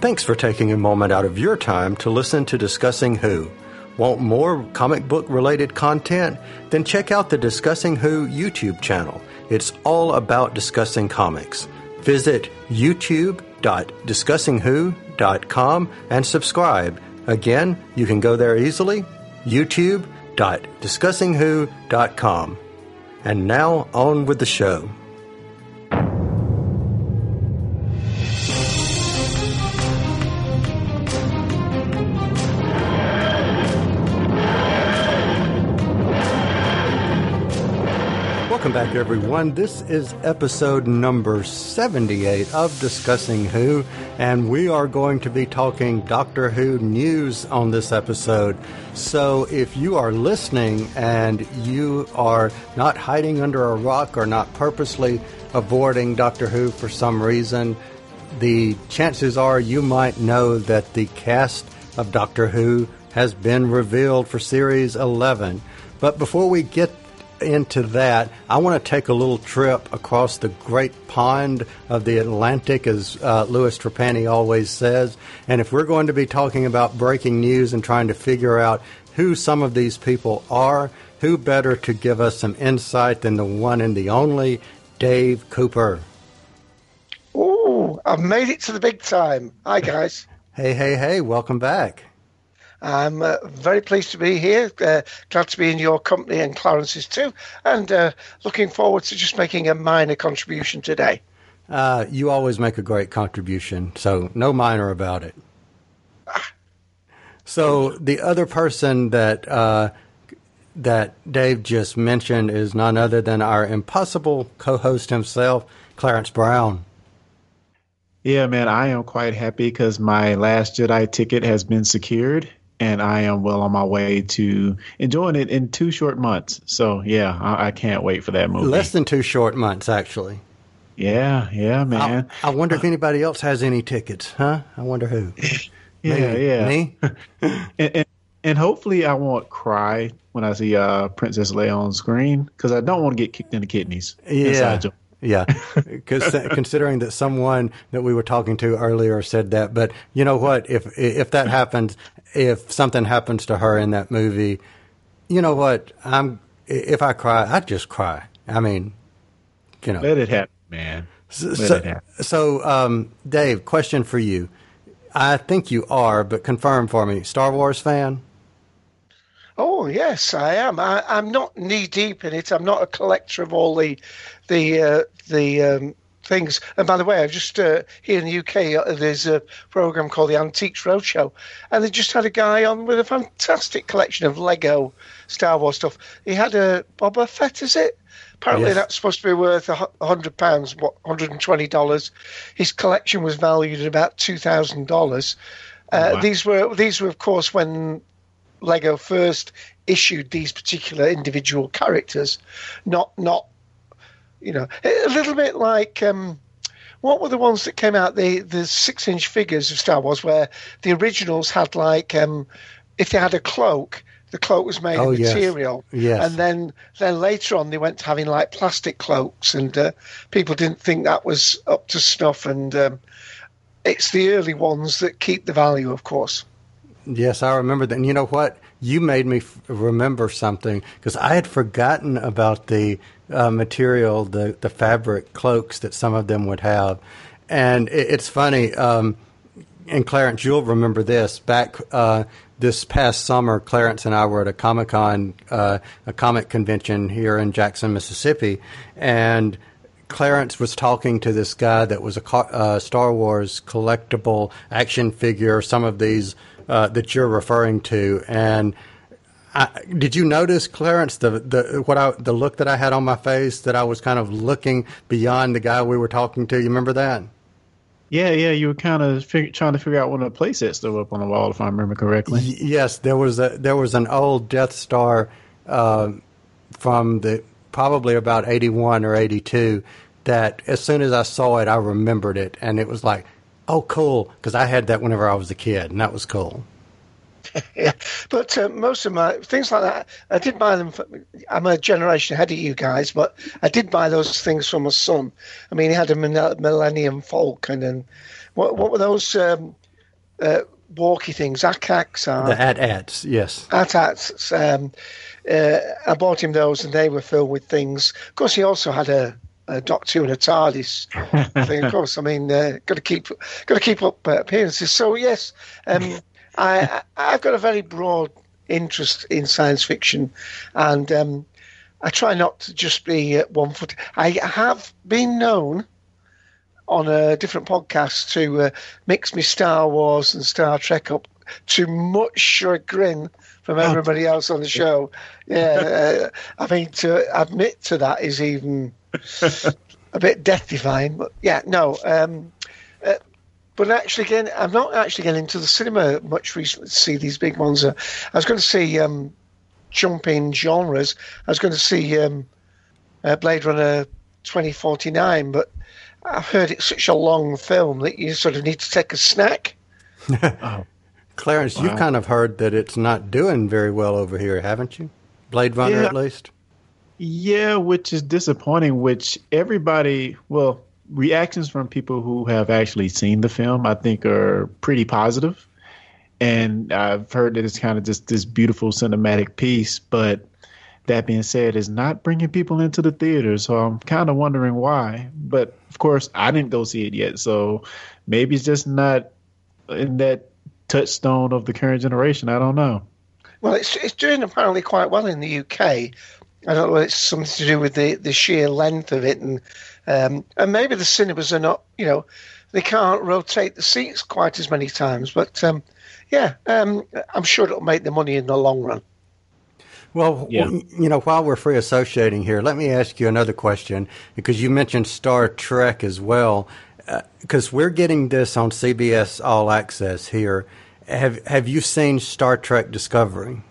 Thanks for taking a moment out of your time to listen to Discussing Who. Want more comic book related content? Then check out the Discussing Who YouTube channel. It's all about discussing comics. Visit youtube.discussingwho.com and subscribe. Again, you can go there easily. youtube.discussingwho.com. And now on with the show. Welcome back, everyone. This is episode number 78 of Discussing Who, and we are going to be talking Doctor Who news on this episode. So, if you are listening and you are not hiding under a rock or not purposely avoiding Doctor Who for some reason, the chances are you might know that the cast of Doctor Who has been revealed for Series 11. But before we get into that, I want to take a little trip across the great pond of the Atlantic, as uh, Louis Trapani always says. And if we're going to be talking about breaking news and trying to figure out who some of these people are, who better to give us some insight than the one and the only Dave Cooper? Oh, I've made it to the big time. Hi, guys. hey, hey, hey, welcome back. I'm uh, very pleased to be here. Uh, glad to be in your company and Clarence's too, and uh, looking forward to just making a minor contribution today. Uh, you always make a great contribution, so no minor about it. So the other person that uh, that Dave just mentioned is none other than our impossible co-host himself, Clarence Brown. Yeah, man, I am quite happy because my last Jedi ticket has been secured, and I am well on my way to enjoying it in two short months. So yeah, I, I can't wait for that movie. Less than two short months, actually. Yeah, yeah, man. I, I wonder if anybody else has any tickets, huh? I wonder who. yeah, Me? yeah. Me? and, and, and hopefully I won't cry when I see uh, Princess Leia on screen because I don't want to get kicked in the kidneys. Yeah. Yeah, because considering that someone that we were talking to earlier said that, but you know what? If if that happens, if something happens to her in that movie, you know what? I'm if I cry, I just cry. I mean, you know, Let it happen, man. so, Let so, it happen. so, um, Dave, question for you. I think you are, but confirm for me. Star Wars fan? Oh yes, I am. I, I'm not knee deep in it. I'm not a collector of all the the uh, the um, things. And by the way, I've just uh, here in the UK, uh, there's a program called the Antiques Roadshow, and they just had a guy on with a fantastic collection of Lego Star Wars stuff. He had a Boba Fett, is it? Apparently, Yes. that's supposed to be worth a hu- a hundred pounds, what, hundred and twenty dollars. His collection was valued at about two thousand dollars. Uh, Wow. These were these were, of course, when Lego first issued these particular individual characters, not not you know a little bit like um, what were the ones that came out the the six inch figures of Star Wars where the originals had like um, if they had a cloak. The cloak was made Oh, of yes. material, Yes. and then then later on they went to having like plastic cloaks, and uh, people didn't think that was up to snuff. And um, it's the early ones that keep the value, of course. Yes, I remember that. And you know what? You made me f- remember something because I had forgotten about the uh, material, the, the fabric cloaks that some of them would have. And it, it's funny, um, and Clarence, you'll remember this. Back uh, this past summer, Clarence and I were at a Comic Con, uh, a comic convention here in Jackson, Mississippi, and Clarence was talking to this guy that was a uh, Star Wars collectible action figure, some of these uh, that you're referring to, and. I, did you notice, Clarence, the the what I the look that I had on my face that I was kind of looking beyond the guy we were talking to? You remember that? Yeah, yeah. You were kind of fig- trying to figure out when a playset still up on the wall, if I remember correctly. Y- yes, there was a there was an old Death Star uh, from the probably about eighty one or eighty two that as soon as I saw it, I remembered it, and it was like, oh, cool, because I had that whenever I was a kid, and that was cool. Yeah, but uh, most of my things like that, I did buy them. For, I'm a generation ahead of you guys, but I did buy those things from my son. I mean, he had a Millennium Falcon, and what what were those? Um, uh, walkie things, AT-ATs are. The AT-ATs, yes. AT-ATs. Um, uh, I bought him those, and they were filled with things. Of course, he also had a, a Doctor and a TARDIS thing. Of course, I mean, uh, got to keep got to keep up uh, appearances. So yes, um, I, I've got a very broad interest in science fiction, and um, I try not to just be one foot. I have been known on a different podcast to uh, mix me Star Wars and Star Trek up to much chagrin from oh. everybody else on the show. Yeah, uh, I mean to admit to that is even a bit death defying. But yeah, no. Um, uh, but actually, again, I'm not actually getting into the cinema much recently to see these big ones. Uh, I was going to see um, jumping genres. I was going to see um, uh, Blade Runner 2049, but I've heard it's such a long film that you sort of need to take a snack. oh. Clarence, wow. you've kind of heard that it's not doing very well over here, haven't you? Blade Runner, yeah. at least. Yeah, which is disappointing. Which everybody, well, reactions from people who have actually seen the film, I think, are pretty positive. and I've heard that it's kind of just this beautiful cinematic piece. But that being said, it's not bringing people into the theater, so I'm kind of wondering why. But of course, I didn't go see it yet, so maybe it's just not in that touchstone of the current generation. I don't know. Well, it's it's doing apparently quite well in the UK. I don't know. It's something to do with the, the sheer length of it, and um, and maybe the cinemas are not. You know, they can't rotate the seats quite as many times. But um, yeah, um, I'm sure it'll make the money in the long run. Well, yeah. you know, while we're free associating here, let me ask you another question because you mentioned Star Trek as well. Because uh, we're getting this on CBS All Access here. Have Have you seen Star Trek Discovery?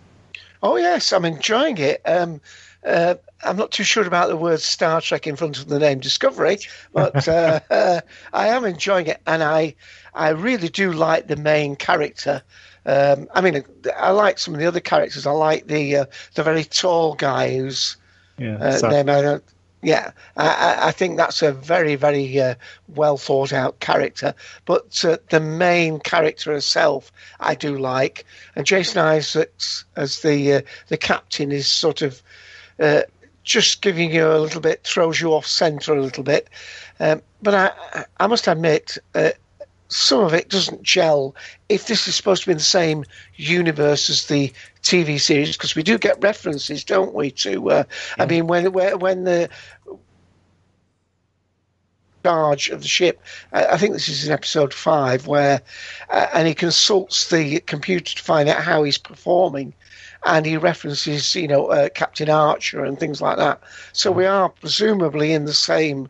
Oh yes, I'm enjoying it. Um, uh, I'm not too sure about the word Star Trek in front of the name Discovery, but uh, uh, I am enjoying it, and I I really do like the main character. Um, I mean, I like some of the other characters. I like the uh, the very tall guy who's yeah, uh, name I don't. Yeah, I, I, think that's a very, very uh, well thought out character. But uh, the main character herself, I do like, and Jason Isaacs as the uh, the captain is sort of uh, just giving you a little bit, throws you off centre a little bit. Um, but I, I must admit, uh, some of it doesn't gel if this is supposed to be in the same universe as the TV series because we do get references, don't we? To uh, yeah. I mean, when when the charge of the ship, I think this is in episode five, where uh, and he consults the computer to find out how he's performing. And he references, you know, uh, Captain Archer and things like that. So we are presumably in the same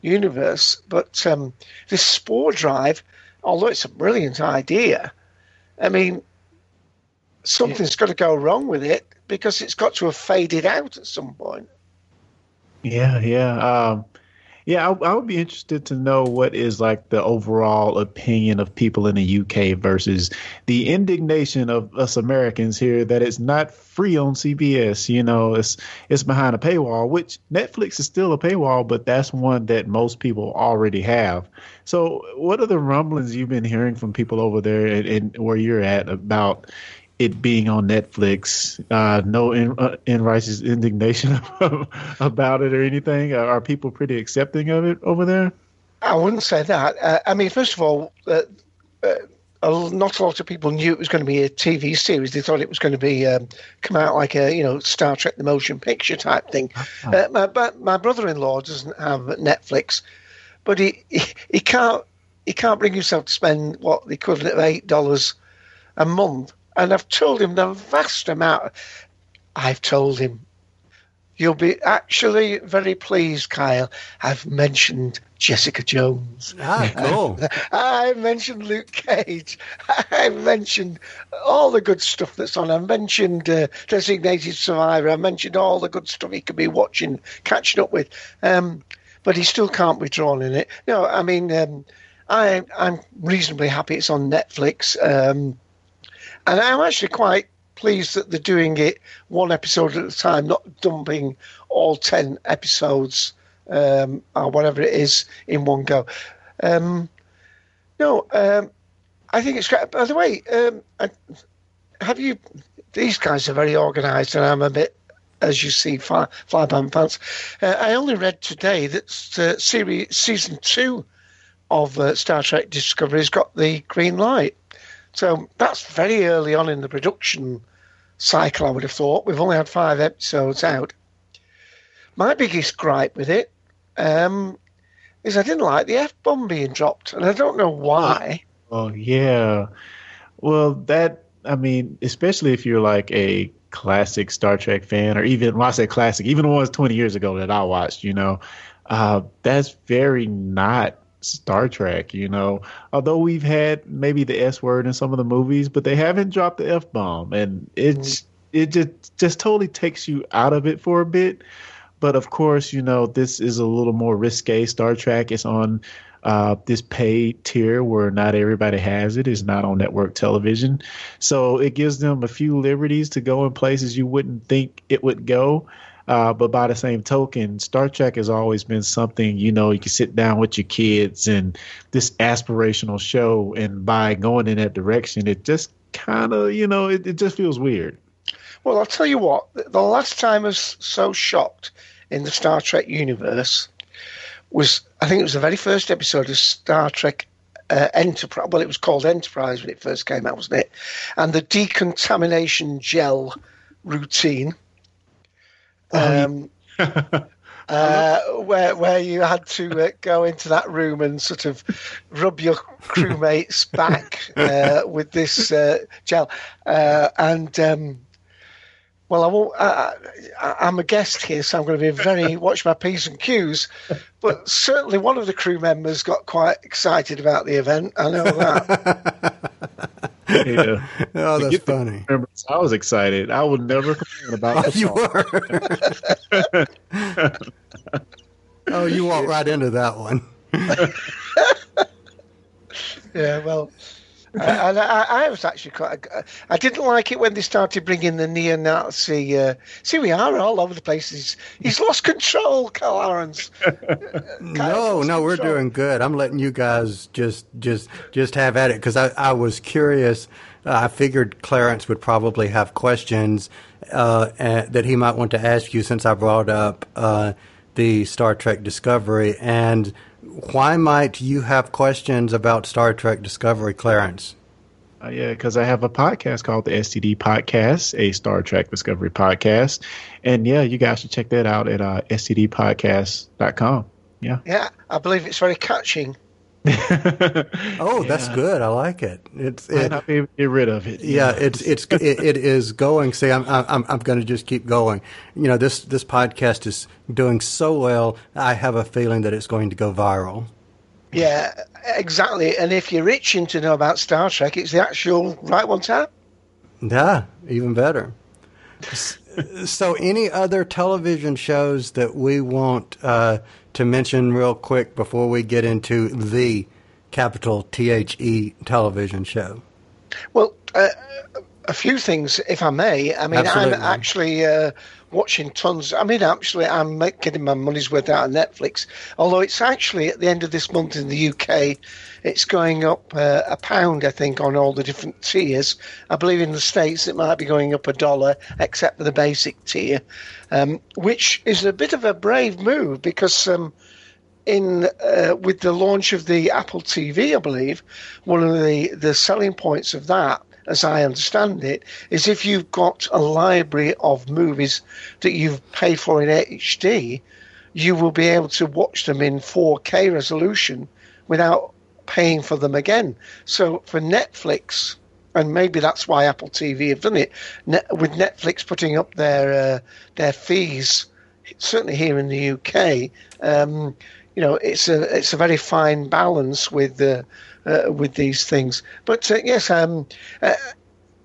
universe. But um, this spore drive, although it's a brilliant idea, I mean, something's yeah. got to go wrong with it because it's got to have faded out at some point. Yeah, yeah. Um, yeah, I, I, would be interested to know what is like the overall opinion of people in the UK versus the indignation of us Americans here that it's not free on CBS. You know, it's it's behind a paywall, which Netflix is still a paywall, but that's one that most people already have. So, what are the rumblings you've been hearing from people over there and, and where you're at about it being on Netflix. Uh, no in, uh, in Rice's indignation about it or anything. Are people pretty accepting of it over there? I wouldn't say that. Uh, I mean, first of all, uh, uh not a lot of people knew it was going to be a TV series. They thought it was going to be um, come out like a you know Star Trek the motion picture type thing. Oh. Uh, my, but my brother-in-law doesn't have Netflix, but he, he, he can't he can't bring himself to spend what the equivalent of eight dollars a month and I've told him the vast amount. I've told him, you'll be actually very pleased, Kyle. I've mentioned Jessica Jones. Ah, cool. I mentioned Luke Cage. I mentioned all the good stuff that's on. I mentioned uh, Designated Survivor. I mentioned all the good stuff he could be watching, catching up with. Um, but he still can't be drawn in it. No, I mean, um, I, I'm reasonably happy it's on Netflix. Um, and I'm actually quite pleased that they're doing it one episode at a time, not dumping all 10 episodes um, or whatever it is in one go. Um, no, um, I think it's great. By the way, um, I, have you? These guys are very organised, and I'm a bit, as you see, fly, flyby pants. Uh, I only read today that uh, series season two of uh, Star Trek Discovery has got the green light. So that's very early on in the production cycle, I would have thought. We've only had five episodes out. My biggest gripe with it um, is I didn't like the F bomb being dropped, and I don't know why. Oh, yeah. Well, that, I mean, especially if you're like a classic Star Trek fan, or even when I say classic, even the ones 20 years ago that I watched, you know, uh, that's very not Star Trek, you know. Although we've had maybe the S word in some of the movies, but they haven't dropped the F bomb, and it's mm-hmm. it just just totally takes you out of it for a bit. But of course, you know this is a little more risque. Star Trek is on uh, this paid tier where not everybody has it. It's not on network television, so it gives them a few liberties to go in places you wouldn't think it would go. Uh, but by the same token, Star Trek has always been something, you know, you can sit down with your kids and this aspirational show. And by going in that direction, it just kind of, you know, it, it just feels weird. Well, I'll tell you what, the last time I was so shocked in the Star Trek universe was, I think it was the very first episode of Star Trek uh, Enterprise. Well, it was called Enterprise when it first came out, wasn't it? And the decontamination gel routine um, uh, where where you had to uh, go into that room and sort of rub your crewmate's back uh, with this uh, gel, uh, and um, well, I won't. I, am a guest here, so I'm going to be very watch my p's and q's. But certainly, one of the crew members got quite excited about the event. I know that. Yeah. Oh, that's funny. I was excited. I would never complain about oh, you were. oh, you walked right into that one. yeah, well, and I, I, was actually quite. I didn't like it when they started bringing the neo-Nazi. Uh, see, we are all over the place. He's, he's lost control, Carl Aarons. no, no, we're doing good. I'm letting you guys just, just, just have at it because I, I was curious. Uh, I figured Clarence would probably have questions uh, that he might want to ask you since I brought up uh, the Star Trek Discovery and why might you have questions about Star Trek Discovery, Clarence? Uh, yeah, because I have a podcast called the STD Podcast, a Star Trek Discovery podcast. And yeah, you guys should check that out at uh, stdpodcast.com. Yeah. Yeah, I believe it's very catching. oh, yeah. that's good. I like it. It's it, not be get rid of it. Yeah, it's it's it, it is going. See, I'm I'm I'm going to just keep going. You know, this this podcast is doing so well. I have a feeling that it's going to go viral. Yeah, exactly. And if you're itching to know about Star Trek, it's the actual right one to have. Yeah, even better. so, any other television shows that we want uh, to mention real quick before we get into the capital T H E television show? Well, uh, a few things, if I may. I mean, Absolutely. I'm actually uh, watching tons. I mean, actually, I'm getting my money's worth out of Netflix. Although it's actually at the end of this month in the UK, it's going up uh, a pound, I think, on all the different tiers. I believe in the States it might be going up a dollar, except for the basic tier, um, which is a bit of a brave move because. Um, in uh, with the launch of the Apple TV, I believe one of the, the selling points of that as I understand it, is if you've got a library of movies that you've paid for in HD, you will be able to watch them in 4K resolution without paying for them again. So for Netflix, and maybe that's why Apple TV have done it, with Netflix putting up their uh, their fees, certainly here in the UK, um, you know, it's a it's a very fine balance with the uh, with these things. But uh, yes, um, uh,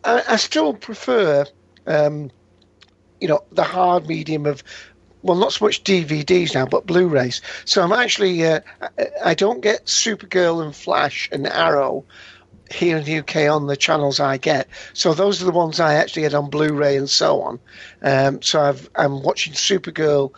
I, I, still prefer, um, you know, the hard medium of. Well, not so much DVDs now, but Blu-rays. So I'm actually, uh, I don't get Supergirl and Flash and Arrow here in the UK on the channels I get. So those are the ones I actually get on Blu-ray and so on. Um, so i am watching Supergirl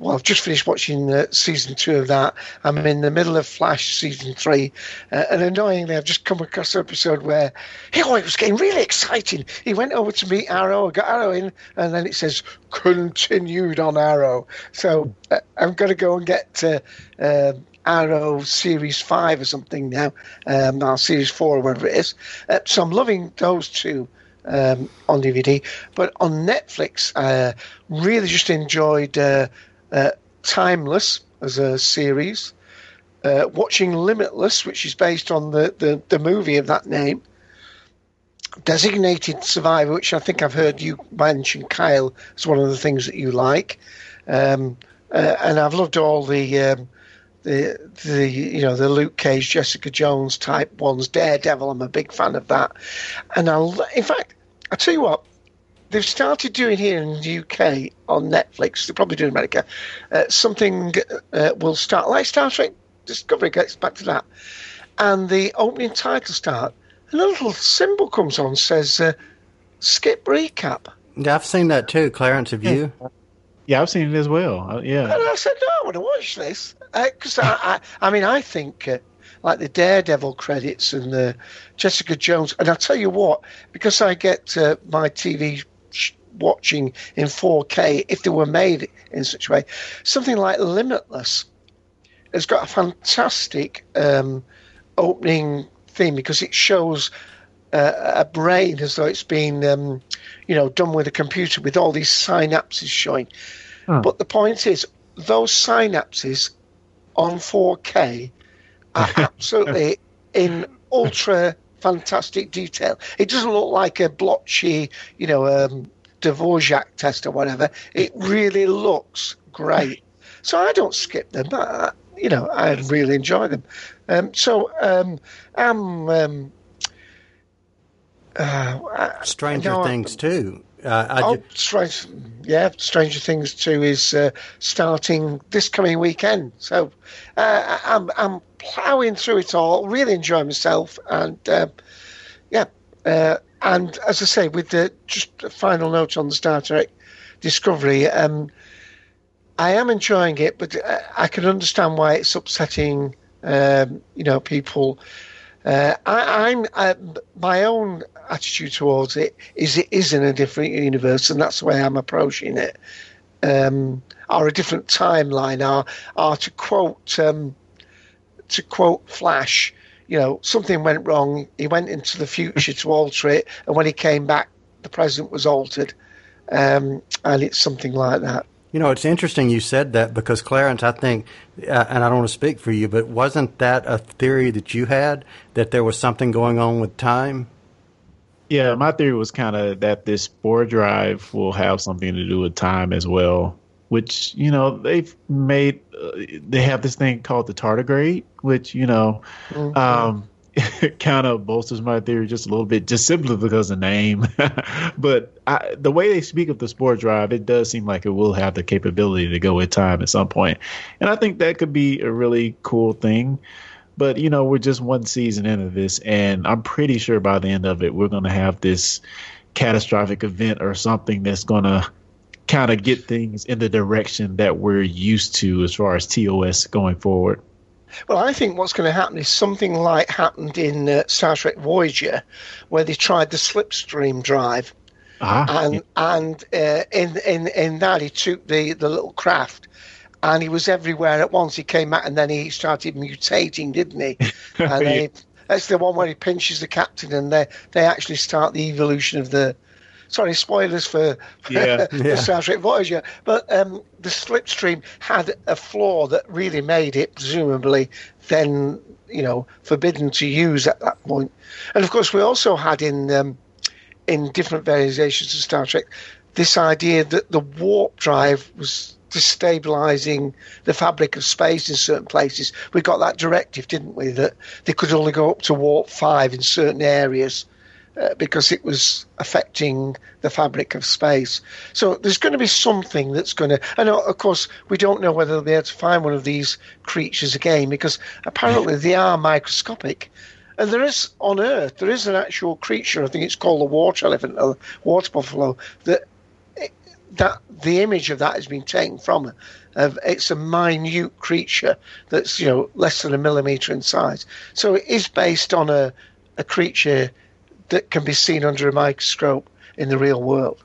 well, I've just finished watching uh, season two of that. I'm in the middle of Flash season three, uh, and annoyingly, I've just come across an episode where oh, it was getting really exciting. He went over to meet Arrow, got Arrow in, and then it says continued on Arrow. So uh, I'm going to go and get uh, Arrow Series 5 or something now, um, now Series 4 or whatever it is. Uh, so I'm loving those two um, on DVD. But on Netflix, uh, really just enjoyed uh, uh, Timeless as a series, uh, watching Limitless, which is based on the, the, the movie of that name. Designated Survivor, which I think I've heard you mention, Kyle, as one of the things that you like. Um, uh, and I've loved all the um, the the you know the Luke Cage, Jessica Jones type ones. Daredevil, I'm a big fan of that. And I'll in fact, I tell you what, they've started doing here in the UK on Netflix. They're probably doing America. Uh, something uh, will start like Star Trek Discovery gets back to that, and the opening title start, and a little symbol comes on says uh, "Skip Recap." Yeah, I've seen that too. Clarence, have you? Yeah, I've seen it as well. Uh, yeah. And I said, no, I want to watch this because uh, I, I, I mean, I think uh, like the Daredevil credits and the Jessica Jones, and I'll tell you what, because I get uh, my TV watching in 4K, if they were made in such a way, something like Limitless has got a fantastic um, opening theme because it shows uh, a brain as though it's been, um, you know, done with a computer with all these synapses showing. But the point is, those synapses on 4K are absolutely in ultra fantastic detail. It doesn't look like a blotchy, you know, um, Rorschach test or whatever. It really looks great. So I don't skip them, but you know, I really enjoy them. Um, so um, I'm. Um, uh, Stranger Things too. Uh, oh, ju- strange, yeah, Stranger Things two is uh, starting this coming weekend. So uh, I'm I'm ploughing through it all, really enjoying myself, and uh, yeah, uh, and as I say, with the just a final note on the Star Trek Discovery, um, I am enjoying it, but uh, I can understand why it's upsetting. Um, you know, people. Uh, I, am uh, my own attitude towards it is it is in a different universe, and that's the way I'm approaching it. Um, or a different timeline, or, or to quote um, to quote Flash, you know, something went wrong. He went into the future to alter it, and when he came back, the present was altered, um, and it's something like that. You know, it's interesting you said that because Clarence, I think, uh, and I don't want to speak for you, but wasn't that a theory that you had that there was something going on with time? Yeah, my theory was kind of that this spore drive will have something to do with time as well. Which you know they've made. Uh, they have this thing called the tardigrade, which you know, mm-hmm. um, kind of bolsters my theory just a little bit, just simply because of the name. but I, the way they speak of the spore drive, it does seem like it will have the capability to go with time at some point, and I think that could be a really cool thing. But you know, we're just one season into this, and I'm pretty sure by the end of it, we're going to have this catastrophic event or something that's going to kind of get things in the direction that we're used to as far as TOS going forward. Well, I think what's going to happen is something like happened in uh, Star Trek Voyager, where they tried the slipstream drive. Ah, and and uh, in in in that he took the the little craft and he was everywhere at once. He came out and then he started mutating, didn't he? And yeah. that's the one where he pinches the captain, and they they actually start the evolution of the. Sorry, spoilers for, yeah, yeah. Star Trek Voyager, but um, the slipstream had a flaw that really made it, presumably, then you know forbidden to use at that point. And of course, we also had in um, in different variations of Star Trek this idea that the warp drive was destabilizing the fabric of space in certain places. We got that directive, didn't we, that they could only go up to warp five in certain areas uh, because it was affecting the fabric of space. So there's going to be something that's going to. And of course, we don't know whether they'll be able to find one of these creatures again because apparently they are microscopic. And there is on Earth, there is an actual creature. I think it's called the water elephant or water buffalo that that the image of that has been taken from of it's a minute creature that's you know less than a millimeter in size. So it is based on a a creature that can be seen under a microscope in the real world.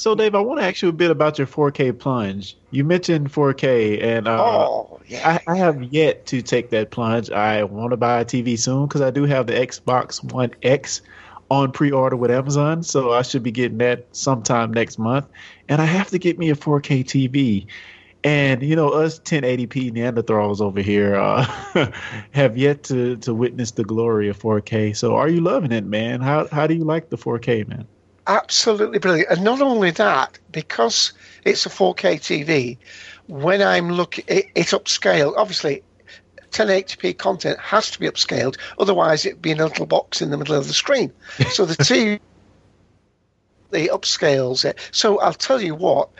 So, Dave, I want to ask you a bit about your 4K plunge. You mentioned 4K, and uh, oh, yeah. I, I, have yet to take that plunge. I want to buy a TV soon because I do have the Xbox One X on pre-order with Amazon, so I should be getting that sometime next month. And I have to get me a 4K TV. And you know, us 1080p Neanderthals over here uh, have yet to to witness the glory of 4K. So, are you loving it, man? How how do you like the 4K, man? Absolutely brilliant. And not only that, because it's a 4K TV, when I'm looking, it, it upscale. Obviously, 1080p content has to be upscaled, otherwise it'd be in a little box in the middle of the screen. So the TV the upscales it. So I'll tell you what,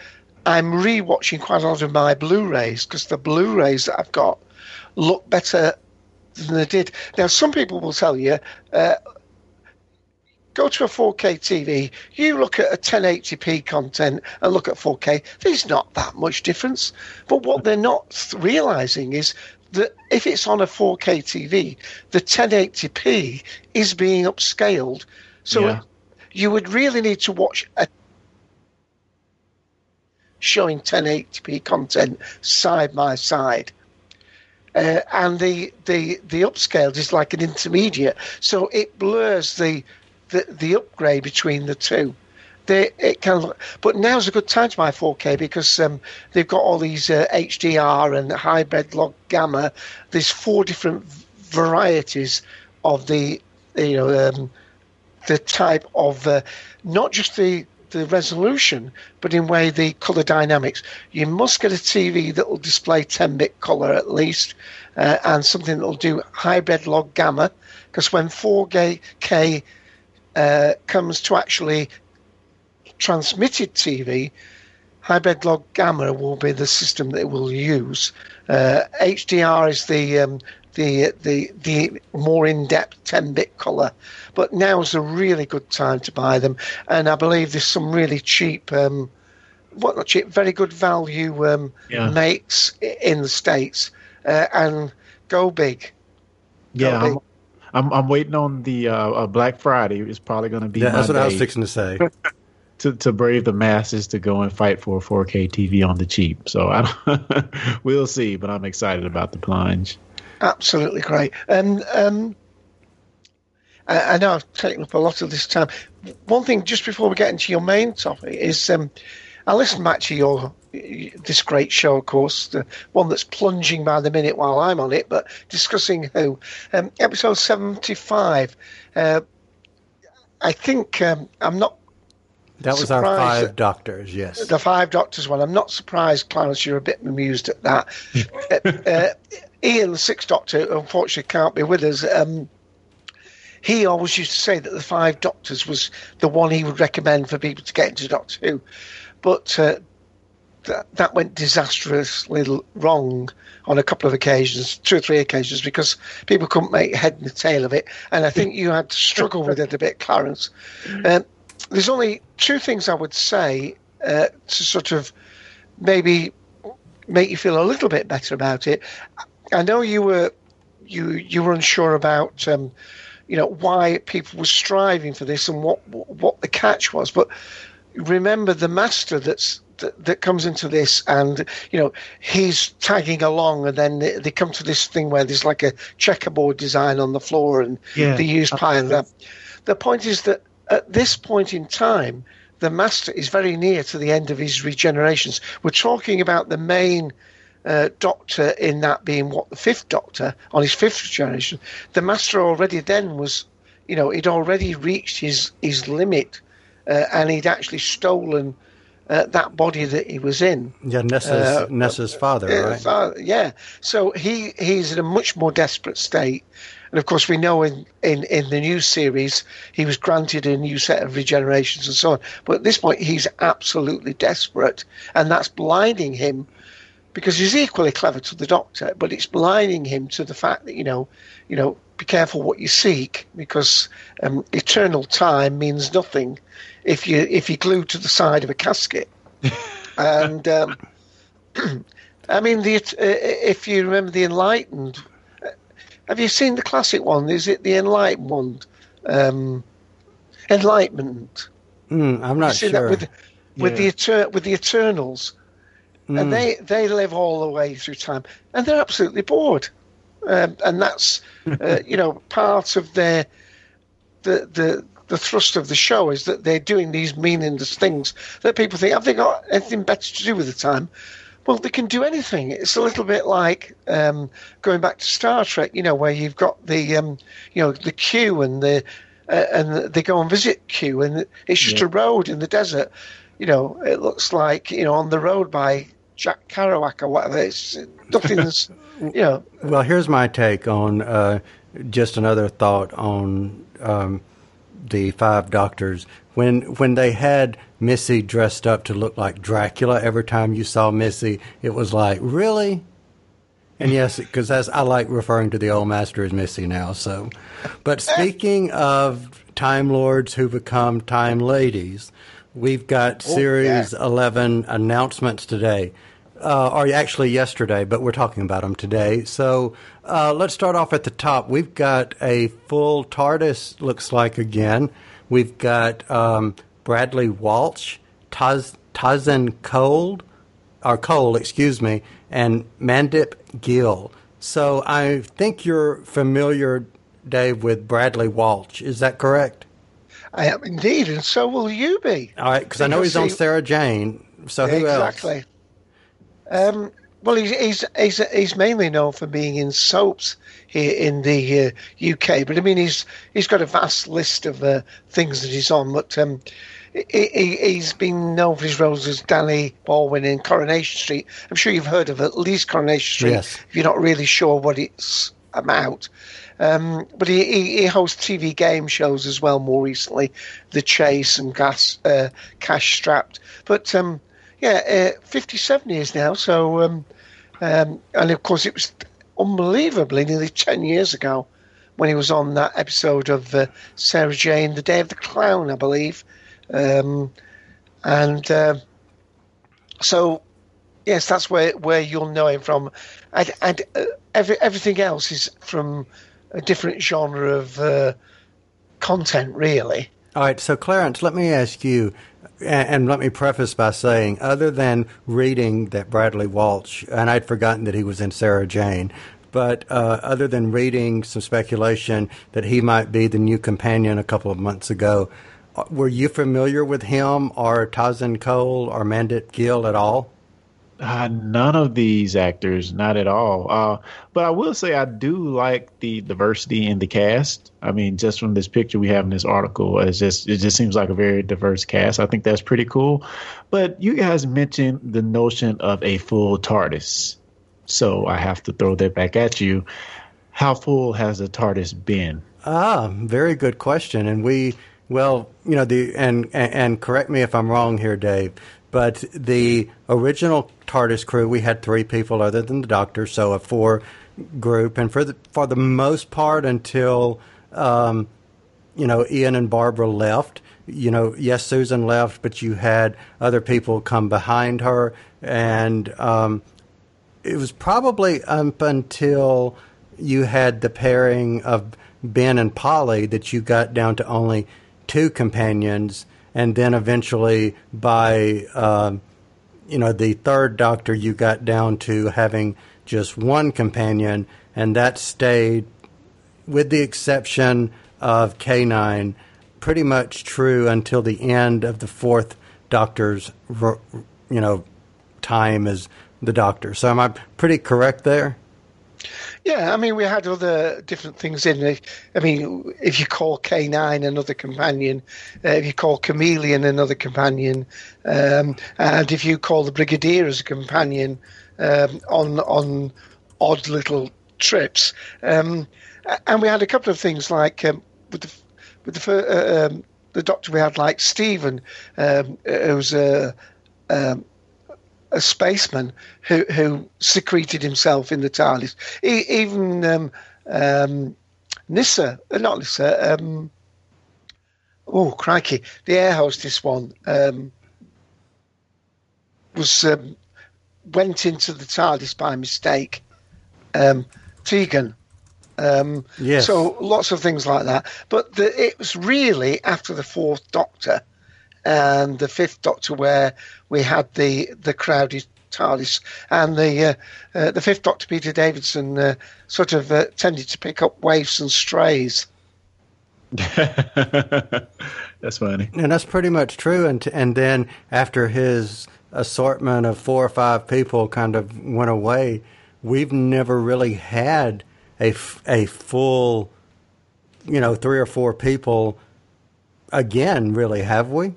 I'm rewatching quite a lot of my Blu-rays because the Blu-rays that I've got look better than they did. Now, some people will tell you, uh, go to a 4K TV, you look at a 1080p content and look at 4K, there's not that much difference. But what they're not realizing is that if it's on a 4K TV, the 1080p is being upscaled. So yeah. you would really need to watch a showing 1080p content side by side. Uh, and the, the the upscaled is like an intermediate, so it blurs the the, the upgrade between the two. They, it can, but now's a good time to buy 4K because um, they've got all these uh, HDR and hybrid log gamma. There's four different varieties of the you know um, the type of uh, not just the the resolution, but in way the color dynamics. You must get a TV that will display 10 bit color at least, uh, and something that will do hybrid log gamma, because when 4K uh, comes to actually transmitted TV, hybrid log gamma will be the system that it will use. Uh, HDR is the um, the the the more in-depth 10-bit color. But now is a really good time to buy them, and I believe there's some really cheap, um, what not cheap, very good value um, yeah. makes in the states, uh, and go big. Go yeah. Big. I'm, I'm, I'm waiting on the uh, uh, Black Friday. It's probably going to be. Yeah, that's what. I was fixing to say. to, to brave the masses to go and fight for a 4K TV on the cheap. So I we'll see, but I'm excited about the plunge. Absolutely great. And um, I, I, know I've taken up a lot of this time. One thing, just before we get into your main topic, is um, I listened back to your this great show, of course, the one that's plunging by the minute while I'm on it, but discussing who. Um, episode 75. Uh, I think um, I'm not. That was our five doctors, yes. The five doctors one. I'm not surprised, Clarence, you're a bit amused at that. uh, uh, Ian, the Sixth Doctor, unfortunately can't be with us. Um, he always used to say that the Five Doctors was the one he would recommend for people to get into Doctor Who, but uh, that that went disastrously wrong on a couple of occasions, two or three occasions, because people couldn't make head and tail of it, and I think you had to struggle with it a bit, Clarence. Um, there's only two things I would say uh, to sort of maybe make you feel a little bit better about it. I know you were you you were unsure about um, you know why people were striving for this and what what the catch was, but remember the master that's that, that comes into this and you know he's tagging along and then they, they, come to this thing where there's like a checkerboard design on the floor and yeah. they use pie and that. The point is that at this point in time, the master is very near to the end of his regenerations. We're talking about the main uh, Doctor in that being what the fifth Doctor on his fifth generation, the Master already then was, you know, he'd already reached his his limit, uh, and he'd actually stolen. Uh, that body that he was in. Yeah, Nyssa's, uh, Nyssa's father, right? Father, yeah. So he he's in a much more desperate state. And of course, we know in, in, in the new series, he was granted a new set of regenerations and so on. But at this point, he's absolutely desperate. And that's blinding him because he's equally clever to the doctor, but it's blinding him to the fact that you know, you know, be careful what you seek because um, eternal time means nothing if you if you're glued to the side of a casket. and um, I mean, the, uh, if you remember the Enlightened, uh, have you seen the classic one? Is it the Enlightened one? Um, Enlightenment. Mm, I'm not sure. That with, with Yeah. the with the Eternals, Mm. and they they live all the way through time, and they're absolutely bored, um, and that's uh, you know part of their the the the thrust of the show is that they're doing these meaningless things that people think have they got anything better to do with the time. Well, they can do anything. It's a little bit like um, going back to Star Trek, you know, where you've got the, um, you know, the Q and the, uh, and they go and visit Q, and it's just Yeah. a road in the desert. You know, it looks like you know on the road by Jack Kerouac or whatever. It's nothing's, you know, Well, here's my take on uh, just another thought on um, the Five Doctors. When when they had Missy dressed up to look like Dracula, every time you saw Missy, it was like, really? And yes, because I like referring to the old master as Missy now. So, but speaking of Time Lords who become Time Ladies, we've got Series 11 announcements today. Uh, or actually yesterday, but we're talking about them today. So uh, let's start off at the top. We've got a full TARDIS, looks like again. We've got um, Bradley Walsh, Taz, Tosin Cole, or Cole, excuse me, and Mandip Gill. So I think you're familiar, Dave, with Bradley Walsh. Is that correct? I am indeed, and so will you be. All right, because I know he's on Sarah Jane. So who exactly. else? Um, well, he's, he's he's he's mainly known for being in soaps here in the uh, UK, but I mean he's he's got a vast list of uh, things that he's on. But um, he, he, he's been known for his roles as Danny Baldwin in Coronation Street. I'm sure you've heard of at least Coronation Street. Yes. If you're not really sure what it's about. Um, but he, he, he hosts TV game shows as well more recently, The Chase and Gas, uh, Cash Trapped. But um, yeah, uh, 57 years now. So, um, um, and of course, it was unbelievably nearly 10 years ago when he was on that episode of uh, Sarah Jane, The Day of the Clown, I believe. Um, and uh, so, yes, that's where, where you'll know him from. And, and uh, every, everything else is from a different genre of uh, content, really. All right, so Clarence, let me ask you, a- and let me preface by saying, other than reading that Bradley Walsh, and I'd forgotten that he was in Sarah Jane, but uh, other than reading some speculation that he might be the new companion a couple of months ago, uh, were you familiar with him or Tosin Cole or Mandip Gill at all? Uh, none of these actors, not at all. Uh, but I will say I do like the diversity in the cast. I mean, just from this picture we have in this article, it's just it just seems like a very diverse cast. I think that's pretty cool. But you guys mentioned the notion of a full TARDIS, so I have to throw that back at you. How full has the TARDIS been? Ah, very good question. And we, well, you know, the and and, and correct me if I'm wrong here, Dave, but the original TARDIS crew, we had three people other than the Doctor, so a four group, and for the for the most part until. Um, you know, Ian and Barbara left. You know, yes, Susan left, but you had other people come behind her, and um, it was probably up until you had the pairing of Ben and Polly that you got down to only two companions, and then eventually by um, you know the third Doctor you got down to having just one companion, and that stayed with the exception of K9, pretty much true until the end of the fourth Doctor's, you know, time as the Doctor. So am I pretty correct there? Yeah, I mean, we had other different things in it. I mean, if you call K9 another companion, uh, if you call Kamelion another companion, um, and if you call the Brigadier as a companion um, on on odd little trips, um, and we had a couple of things like um, with the with the uh, um, the Doctor we had like Steven, um, who was a um, a spaceman who who secreted himself in the TARDIS. E- even um, um, Nyssa, uh, not Nyssa. Um, oh crikey, the air hostess one um, was um, went into the TARDIS by mistake. Um, Tegan. Um, Yes. So lots of things like that. But the, it was really after the fourth Doctor and the fifth Doctor where we had the the crowded TARDIS and the uh, uh, the fifth Doctor Peter Davison uh, sort of uh, tended to pick up waifs and strays. That's funny. And that's pretty much true. And and then after his assortment of four or five people kind of went away, we've never really had a, f- a full, you know, three or four people again, really, have we?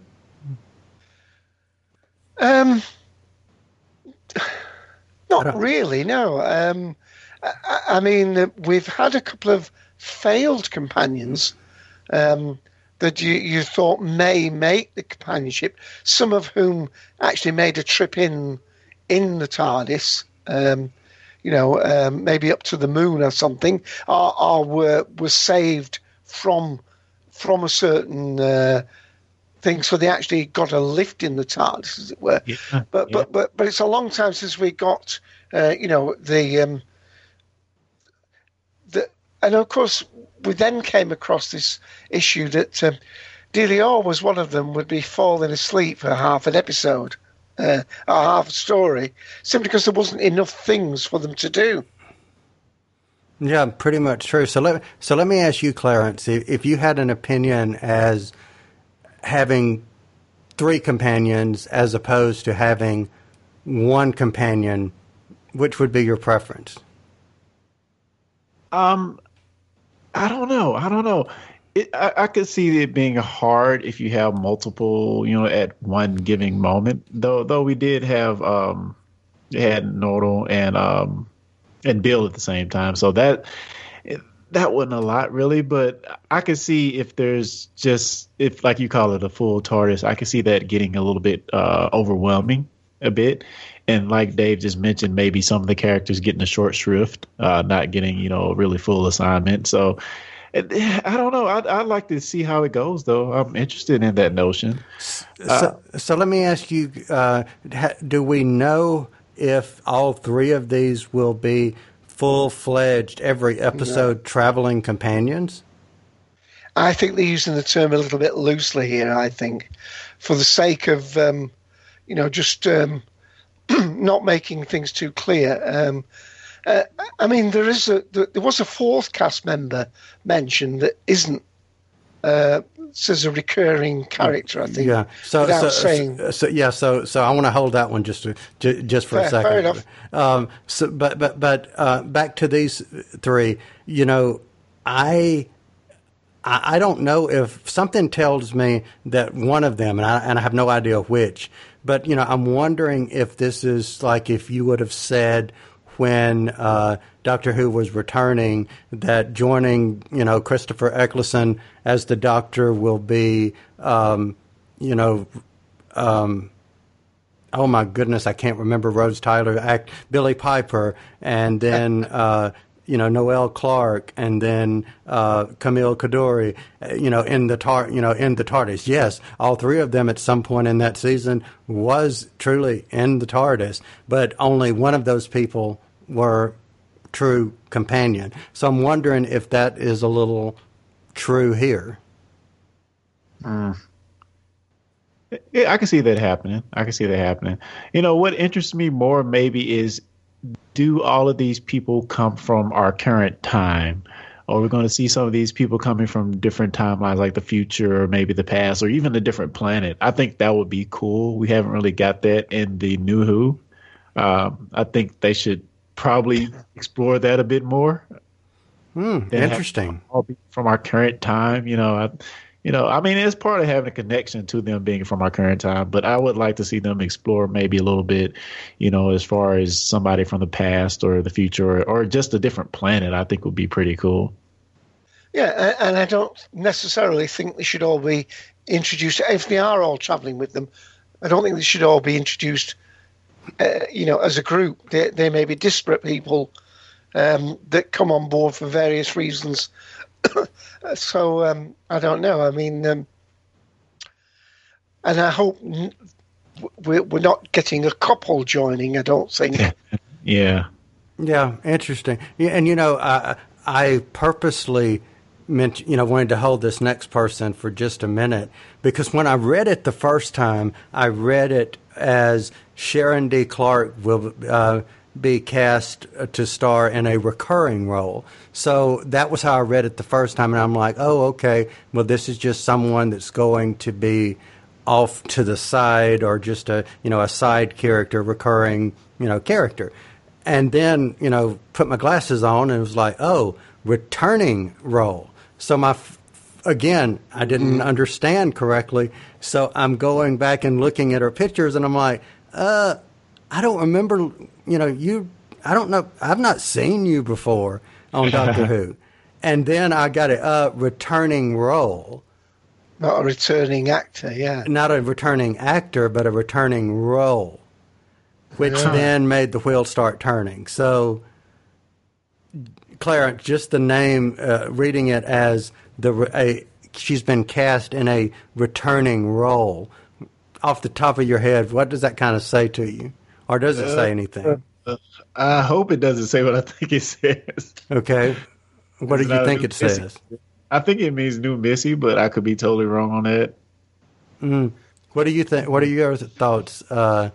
Um, not really, no. Um, I, I mean, uh, we've had a couple of failed companions um, that you, you thought may make the companionship. Some of whom actually made a trip in in the TARDIS. Um, you know, um, maybe up to the moon or something, or, or were were saved from from a certain uh, thing, so they actually got a lift in the TARDIS, as it were. Yeah, But yeah. but but but it's a long time since we got uh, you know the um, the and of course we then came across this issue that um, Delia was one of them would be falling asleep for half an episode uh, or half a story simply because there wasn't enough things for them to do. Yeah, pretty much true. So let so let me ask you, Clarence, if, if you had an opinion as having three companions as opposed to having one companion, which would be your preference? Um, I don't know. I don't know. It, I, I could see it being hard if you have multiple, you know, at one giving moment. Though, though we did have um, had Nardole and um, and Bill at the same time, so that that wasn't a lot really. But I could see if there's just if like you call it a full TARDIS, I could see that getting a little bit uh, overwhelming a bit. And like Dave just mentioned, maybe some of the characters getting a short shrift, uh, not getting you know a really full assignment. So I don't know. I'd, I'd like to see how it goes, though. I'm interested in that notion. so, so let me ask you: uh, ha, Do we know if all three of these will be full-fledged every episode traveling companions? I think they're using the term a little bit loosely here. I think, for the sake of um, you know just um, not making things too clear. Um, uh, I mean, there is a there there was a fourth cast member mentioned that isn't uh, says a recurring character. I think. Yeah. So, so, saying. so, so- yeah. So, so I want to hold that one just to, ju- just for a second. fair enough. Um, so, but but but uh, back to these three. You know, I. I I don't know if something tells me that one of them, and I, and I have no idea which, but you know, I'm wondering if this is like if you would have said when uh, Doctor Who was returning that joining, you know, Christopher Eccleston as the Doctor will be, um, you know, um, oh my goodness, I can't remember Rose Tyler act Billie Piper, and then uh, you know Noel Clarke, and then uh, Camille Coduri, you know in the tar, you know in the TARDIS. Yes, all three of them at some point in that season was truly in the TARDIS, but only one of those people were true companion. So I'm wondering if that is a little true here. Yeah, I can see that happening. I can see that happening. You know, what interests me more maybe is do all of these people come from our current time? Or we're going to see some of these people coming from different timelines, like the future or maybe the past or even a different planet. I think that would be cool. We haven't really got that in the New Who. Um, I think they should probably explore that a bit more. Hmm, interesting. all be from our current time. You know, I, you know, I mean, it's part of having a connection to them being from our current time. But I would like to see them explore maybe a little bit, you know, as far as somebody from the past or the future or, or just a different planet. I think would be pretty cool. Yeah, and I don't necessarily think they should all be introduced. If they are all travelling with them, I don't think they should all be introduced. Uh, you know, as a group, they they may be disparate people um, that come on board for various reasons. so um, I don't know. I mean, um, and I hope n- we're, we're not getting a couple joining. I don't think. Yeah. Yeah, interesting. Yeah, and you know, I I purposely meant you know wanted to hold this next person for just a minute because when I read it the first time, I read it as Sharon D. Clarke will uh, be cast to star in a recurring role. So that was how I read it the first time, and I'm like, oh, okay. Well, this is just someone that's going to be off to the side or just a you know a side character, recurring you know character. And then you know put my glasses on and it was like, oh, returning role. So my again, I didn't understand correctly. So I'm going back and looking at her pictures, and I'm like, uh, I don't remember. You know, you. I don't know. I've not seen you before on Doctor Who. And then I got a uh, returning role. Not a returning actor, yeah. Not a returning actor, but a returning role, which Yeah. then made the wheel start turning. So, Clarence, just the name, uh, reading it as the a, she's been cast in a returning role. Off the top of your head, what does that kind of say to you, or does it say uh, anything? Uh, I hope it doesn't say what I think it says. Okay, what do you think new it says? I think it means new Missy, but I could be totally wrong on that. Mm. What do you think? What are your thoughts? Uh,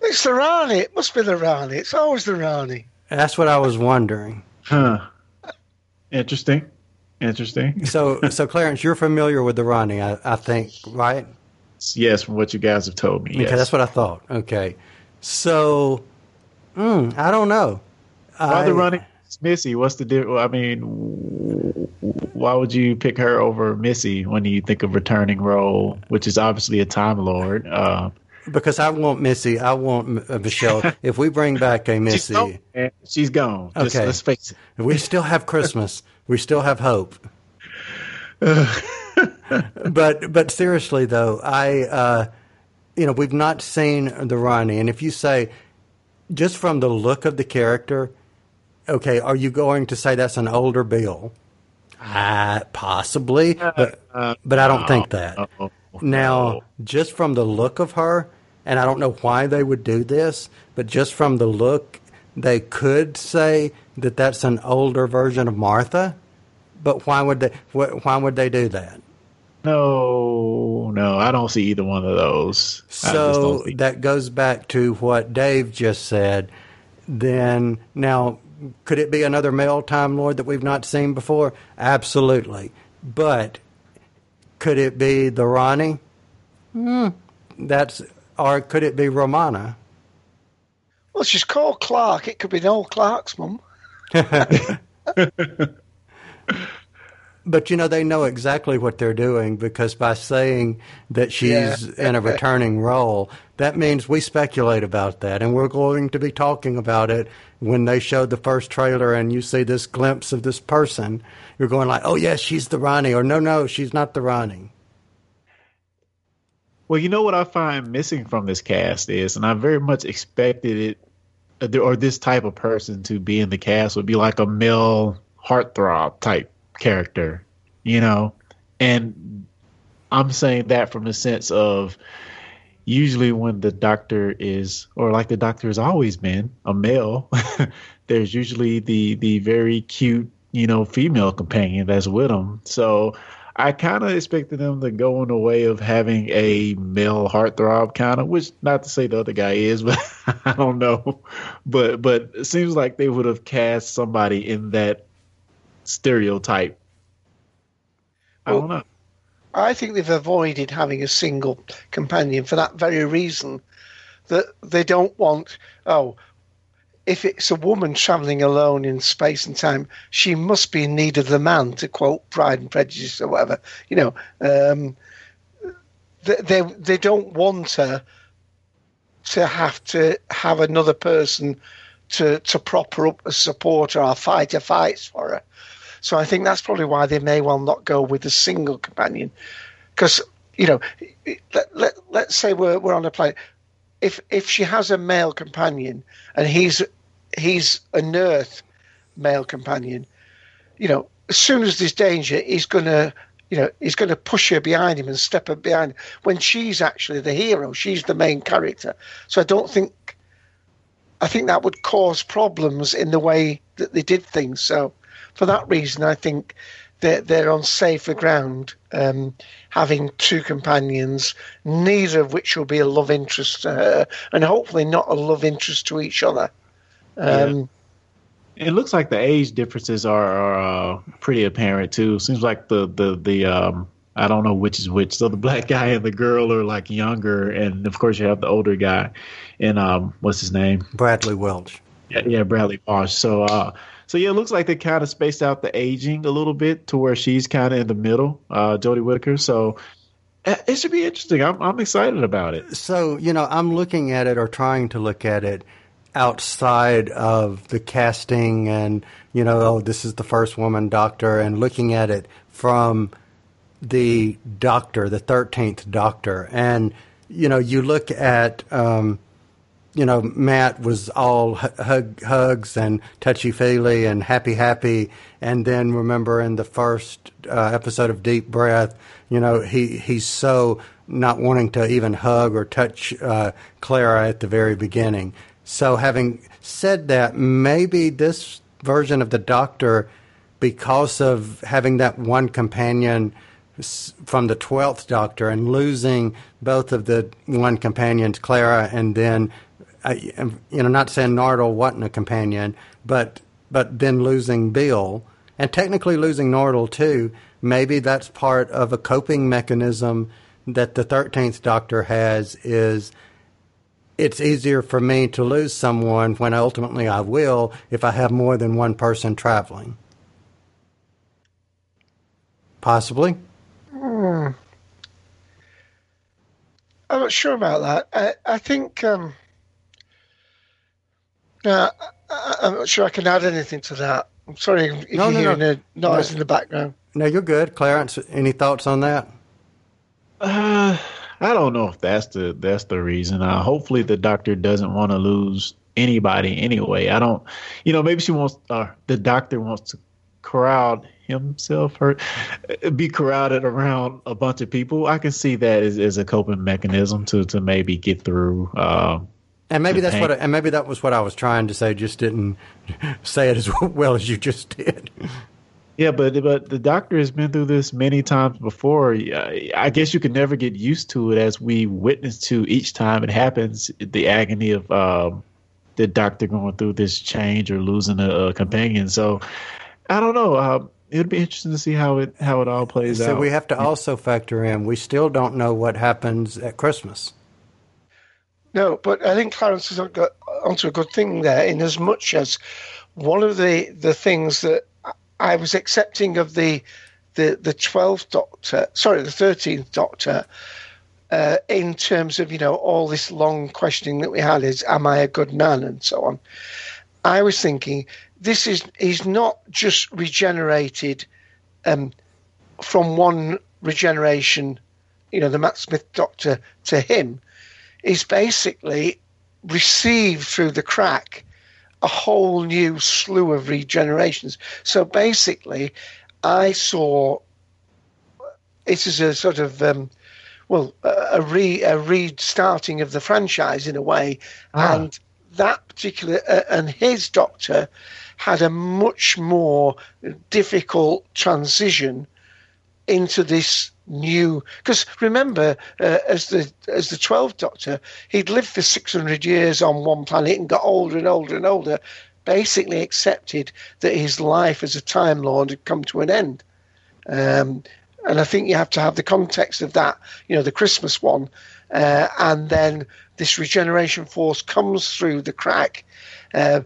It's the Rani. It must be the Rani. It's always the Rani. that's what I was wondering. Huh. Interesting. Interesting. So, so Clarence, you're familiar with the Rani, I, I think, right? Yes, from what you guys have told me. Okay, Yes. that's what I thought. Okay, so mm, I don't know. Why I- the running Missy? What's the difference? I mean, why would you pick her over Missy when you think of returning role, which is obviously a Time Lord? Uh, because I want Missy. I want uh, Michelle. if we bring back a she's Missy, gone. She's gone. Just, Okay. let's face it. we still have Christmas. we still have hope. but but seriously though, I uh, you know we've not seen the Rani, and if you say just from the look of the character, okay, are you going to say that's an older Bill? Uh, possibly, but but I don't think that. Now, no. just from the look of her, and I don't know why they would do this, but just from the look, they could say that that's an older version of Martha. But why would they? Why would they do that? No, no, I don't see either one of those. So that goes back to what Dave just said. Then now, could it be another male Time Lord that we've not seen before? Absolutely. But could it be the Rani? Hmm. That's or could it be Romana? Well, she's called Clarke. It could be Noel Clarke's mum. But you know they know exactly what they're doing because by saying that she's in a returning role, that means we speculate about that, and we're going to be talking about it when they show the first trailer and you see this glimpse of this person. You're going like, "Oh yes, she's the Rani," or "No, no, she's not the Rani." Well, you know what I find missing from this cast is, and I very much expected it, or this type of person to be in the cast would be like a male heartthrob type character, you know? And I'm saying that from the sense of usually when the doctor is, or like the doctor has always been, a male, there's usually the the very cute, you know, female companion that's with him. So I kind of expected them to go in the way of having a male heartthrob, kind of. Which not to say the other guy is, but I don't know. But but it seems like they would have cast somebody in that stereotype. I don't know. I think they've avoided having a single companion for that very reason that they don't want, oh, if it's a woman traveling alone in space and time, she must be in need of the man, to quote Pride and Prejudice or whatever. You know, um, they, they, they don't want her to have to have another person to, to prop her up as support her or fight her fights for her. So I think that's probably why they may well not go with a single companion, because you know, let, let let's say we're we're on a planet. If if she has a male companion and he's he's an Earth male companion, you know, as soon as there's danger, he's going to you know, he's going to push her behind him and step her behind when she's actually the hero. She's the main character. So I don't think, I think that would cause problems in the way that they did things. So for that reason, I think they're, they're on safer ground, um, having two companions, neither of which will be a love interest to her, and hopefully not a love interest to each other. Um, yeah. It looks like the age differences are, are uh, pretty apparent too. Seems like the the the um, I don't know which is which. So the black guy and the girl are like younger, and of course you have the older guy, and um, what's his name? Bradley Walsh. Yeah, yeah Bradley Walsh. So uh, so yeah, it looks like they kind of spaced out the aging a little bit to where she's kind of in the middle, uh, Jodie Whittaker. So eh, it should be interesting. I'm I'm excited about it. So you know, I'm looking at it or trying to look at it outside of the casting and you know, oh, this is the first woman doctor, and looking at it from the doctor, the thirteenth doctor, and you know, you look at. Um, you know, Matt was all hug, hugs and touchy feely and happy, happy. And then remember in the first uh, episode of Deep Breath, you know, he, he's so not wanting to even hug or touch uh, Clara at the very beginning. So, having said that, maybe this version of the Doctor, because of having that one companion from the 12th Doctor and losing both of the one companions, Clara and then you know, not saying Nardole wasn't a companion, but but then losing Bill and technically losing Nardole too. Maybe that's part of a coping mechanism that the Thirteenth Doctor has. Is it's easier for me to lose someone when ultimately I will if I have more than one person traveling. Possibly. Hmm. I'm not sure about that. I, I think um, no, I, am not sure I can add anything to that. I'm sorry if no, you're no, hearing no. noise no. in the background. No, you're good, Clarence. Any thoughts on that? Uh, I don't know if that's the that's the reason. Uh, hopefully, the doctor doesn't want to lose anybody anyway. I don't, you know, maybe she wants uh, the doctor wants to crowd himself or be crowded around a bunch of people. I can see that as, as a coping mechanism to to maybe get through. Uh, and maybe that's what, I, and maybe that was what I was trying to say. Just didn't say it as well as you just did. Yeah, but but the doctor has been through this many times before. I guess you can never get used to it, as we witness to each time it happens. The agony of um, the doctor going through this change or losing a, a companion. So I don't know. Uh, it'd be interesting to see how it how it all plays so out. So we have to also factor in. We still don't know what happens at Christmas. No, but I think Clarence has got onto a good thing there, in as much as one of the, the things that I was accepting of the the the twelfth Doctor, sorry, the thirteenth Doctor, uh, in terms of you know all this long questioning that we had is, am I a good man and so on. I was thinking this is he's not just regenerated um, from one regeneration, you know, the Matt Smith Doctor to him is basically received through the crack a whole new slew of regenerations. So basically, I saw it as a sort of um, well a re a restarting of the franchise in a way, ah. and that particular uh, and his doctor had a much more difficult transition into this new. Because remember uh, as the as the 12th doctor he'd lived for 600 years on one planet and got older and older and older basically accepted that his life as a time lord had come to an end. Um, and i think you have to have the context of that you know the christmas one uh, and then this regeneration force comes through the crack uh,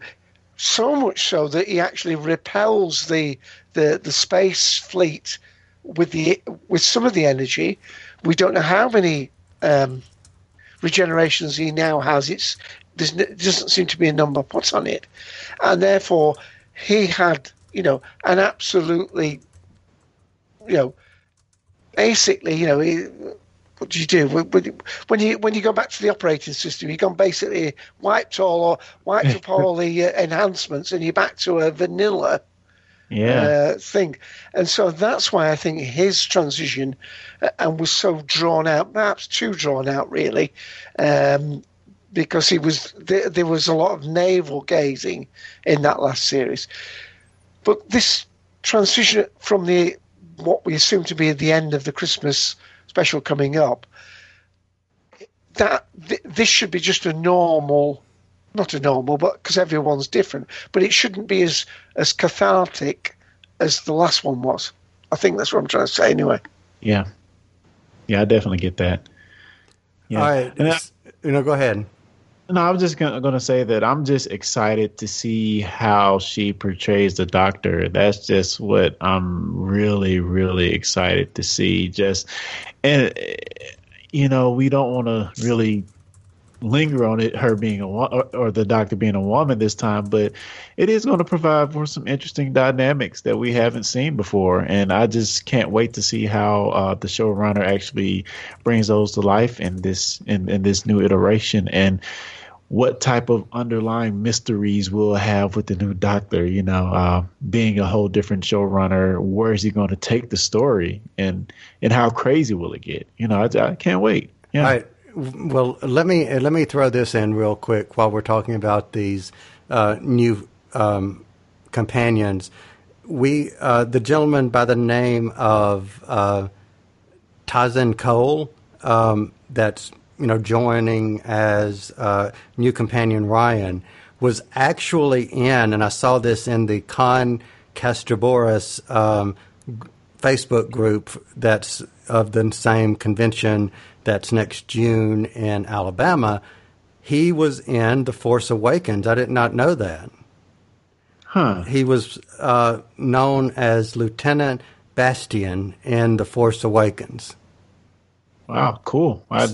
so much so that he actually repels the the, the space fleet with the with some of the energy. We don't know how many um, regenerations he now has. It's there doesn't seem to be a number put on it, and therefore he had you know an absolutely you know basically you know he, what do you do when you when you go back to the operating system? You've gone basically wiped all or wiped up all the uh, enhancements, and you're back to a vanilla yeah. uh, thing. And so that's why I think his transition uh, and was so drawn out, perhaps too drawn out, really, um, because he was there, there was a lot of navel gazing in that last series. But this transition from the what we assume to be the end of the Christmas special coming up, that th- this should be just a normal not a normal, but because everyone's different. But it shouldn't be as as cathartic as the last one was. I think that's what I'm trying to say, anyway. Yeah, yeah, I definitely get that. Yeah. All right, I, you know, go ahead. No, I was just gonna, gonna say that I'm just excited to see how she portrays the Doctor. That's just what I'm really, really excited to see. Just and you know, we don't want to really linger on it, her being a or, the doctor being a woman this time, but it is going to provide for some interesting dynamics that we haven't seen before, and I just can't wait to see how uh, the showrunner actually brings those to life in this in, in this new iteration and what type of underlying mysteries we'll have with the new doctor you know uh, being a whole different showrunner where is he going to take the story and and how crazy will it get you know i, I can't wait yeah. Right well, let me let me throw this in real quick while we're talking about these uh, new um, companions. We uh, the gentleman by the name of uh, Tosin Cole um, that's you know joining as uh, new companion Ryan was actually in, and I saw this in the Con Kasterborous um, Facebook group that's of the same convention that's next June in Alabama. He was in The Force Awakens. I did not know that. Huh. He was uh, known as Lieutenant Bastian in The Force Awakens. Wow, cool. I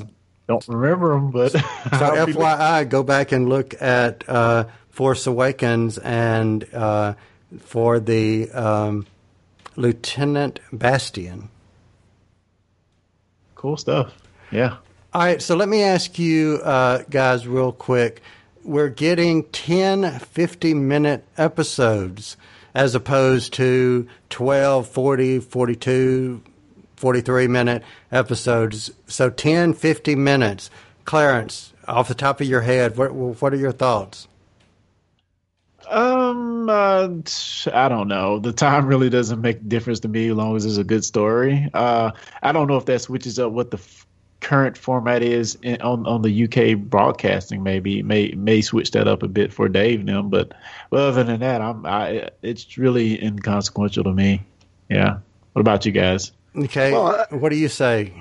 don't remember him, but. so, FYI, go back and look at uh, Force Awakens and uh, for the um, Lieutenant Bastian. Cool stuff. Yeah. All right. So let me ask you uh, guys real quick. We're getting 10 50 minute episodes as opposed to 12, 40, 42, 43 minute episodes. So 10, 50 minutes. Clarence, off the top of your head, what, what are your thoughts? Um, uh, I don't know. The time really doesn't make a difference to me as long as it's a good story. Uh, I don't know if that switches up what the current format is in, on on the UK broadcasting. Maybe may may switch that up a bit for Dave and them, but other than that, I'm I it's really inconsequential to me. Yeah. What about you guys? Okay. Well, uh, what do you say?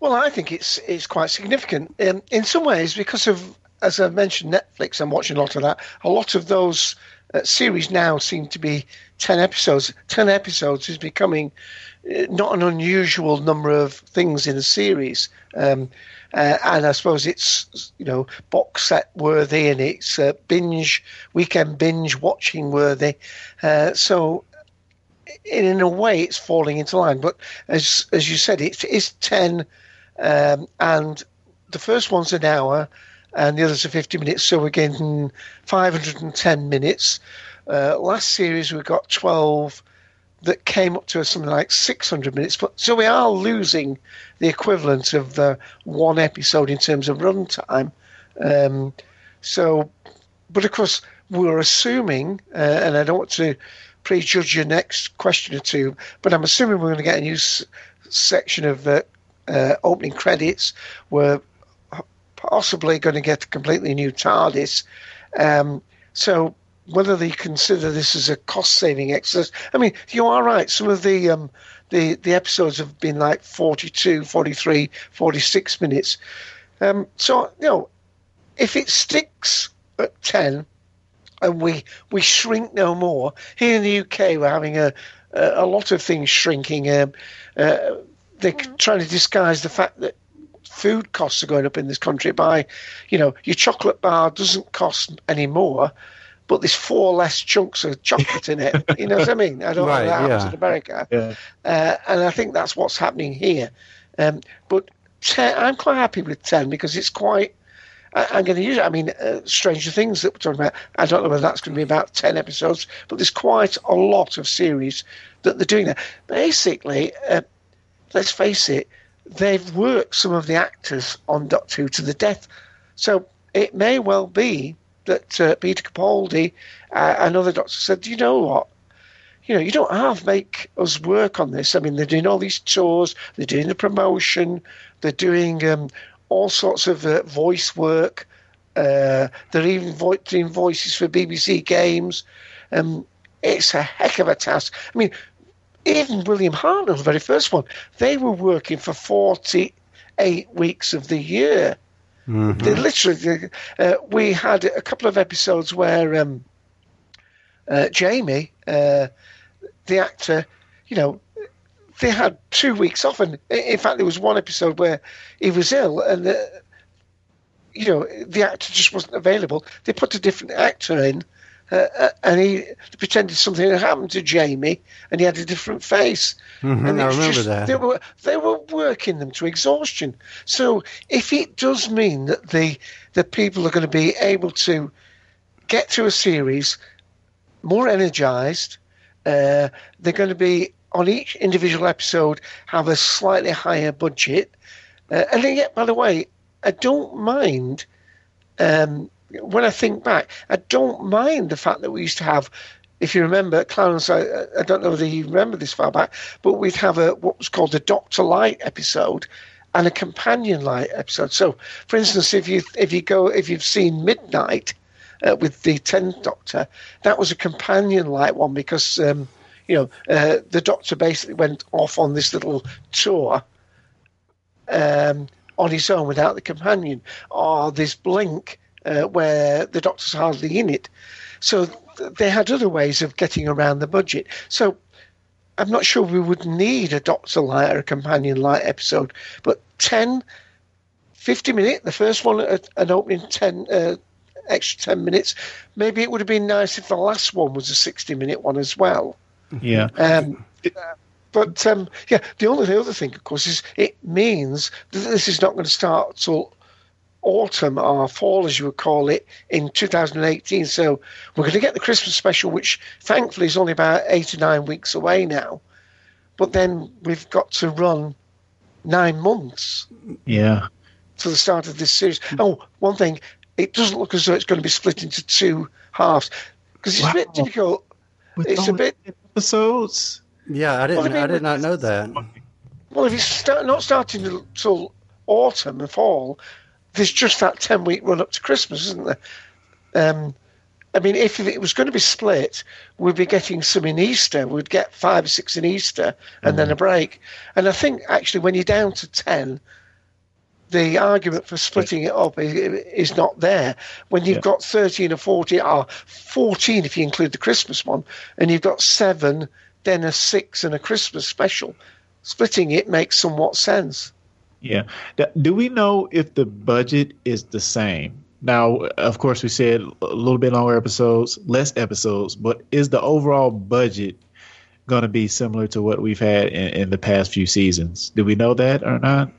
Well, I think it's it's quite significant um, in some ways because of as I mentioned Netflix. I'm watching a lot of that. A lot of those uh, series now seem to be ten episodes. Ten episodes is becoming not an unusual number of things in a series. Um, uh, and I suppose it's you know box set worthy and it's uh, binge weekend binge watching worthy. Uh, so in, in, a way, it's falling into line. But as as you said, it is ten, um, and the first one's an hour, and the others are fifty minutes. So we're getting five hundred and ten minutes. Uh, last series we got twelve that came up to something like 600 minutes. But so we are losing the equivalent of the one episode in terms of runtime. Um, so, but of course, we're assuming, uh, and I don't want to prejudge your next question or two, but I'm assuming we're going to get a new s- section of uh, uh, opening credits. We're possibly going to get a completely new TARDIS. Um, so whether they consider this as a cost saving exercise. I mean, you are right. Some of the um, the the episodes have been like 42, 43, 46 minutes. Um, so you know, if it sticks at ten, and we we shrink no more here in the UK, we're having a a, a lot of things shrinking. Um, uh, they're trying to disguise the fact that food costs are going up in this country by, you know, your chocolate bar doesn't cost any more but there's four less chunks of chocolate in it. You know what I mean? I don't right, know that happens yeah. in America. Yeah. Uh, and I think that's what's happening here. Um, but ten, I'm quite happy with 10 because it's quite I, am going to use it. I mean, uh, Stranger Things that we're talking about. I don't know whether that's going to be about ten episodes, but there's quite a lot of series that they're doing there. Basically, uh, let's face it, they've worked some of the actors on Doctor Who to the death. So it may well be that uh, Peter Capaldi uh, and other doctors said, you know what? You know, you don't have make us work on this. I mean, they're doing all these tours, they're doing the promotion, they're doing um, all sorts of uh, voice work. Uh, they're even vo- doing voices for BBC games. Um, it's a heck of a task. I mean, even William Hartnell, the very first one, they were working for 48 weeks of the year. Mm-hmm. Literally, uh, we had a couple of episodes where um, uh, Jamie, uh, the actor, you know, they had two weeks off, and in fact, there was one episode where he was ill, and the, you know, the actor just wasn't available. They put a different actor in, uh, uh, and he pretended something had happened to Jamie, and he had a different face. Mm-hmm, and I remember just, that. They were they were working them to exhaustion. So if it does mean that the the people are going to be able to get through a series more energized, uh, they're going to be on each individual episode have a slightly higher budget, uh, and then yet by the way, I don't mind. Um, when I think back, I don't mind the fact that we used to have, if you remember, Clarence, I, I don't know whether you remember this far back, but we'd have a what was called a Doctor Light episode and a companion light episode. So, for instance, if you if you go if you've seen Midnight uh, with the Tenth Doctor, that was a companion light one because um, you know uh, the Doctor basically went off on this little tour. Um, on his own without the companion, or this blink uh, where the doctor's hardly in it. So they had other ways of getting around the budget. So I'm not sure we would need a Doctor Light or a Companion Light episode, but 10, 50 minutes, the first one, an opening 10, uh, extra 10 minutes. Maybe it would have been nice if the last one was a 60 minute one as well. Yeah. Um, but um, yeah, the only the other thing, of course, is it means that this is not going to start till autumn or fall, as you would call it, in 2018. So we're going to get the Christmas special, which thankfully is only about eight or nine weeks away now. But then we've got to run nine months. Yeah. To the start of this series. Oh, one thing, it doesn't look as though it's going to be split into two halves because it's wow. a bit difficult. With it's a bit episodes. Yeah, I didn't. Well, I, mean, I, did not know that. Well, if it's start, not starting until autumn and fall, there's just that 10 week run up to Christmas, isn't there? Um, I mean, if it was going to be split, we'd be getting some in Easter. We'd get five or six in Easter and mm. then a break. And I think actually, when you're down to 10, the argument for splitting it up is, not there. When you've yeah. got 13 or 14, or 14 if you include the Christmas one, and you've got seven, then a six and a Christmas special, splitting it makes somewhat sense. Yeah. Do we know if the budget is the same? Now, of course, we said a little bit longer episodes, less episodes, but is the overall budget going to be similar to what we've had in, in, the past few seasons? Do we know that or not?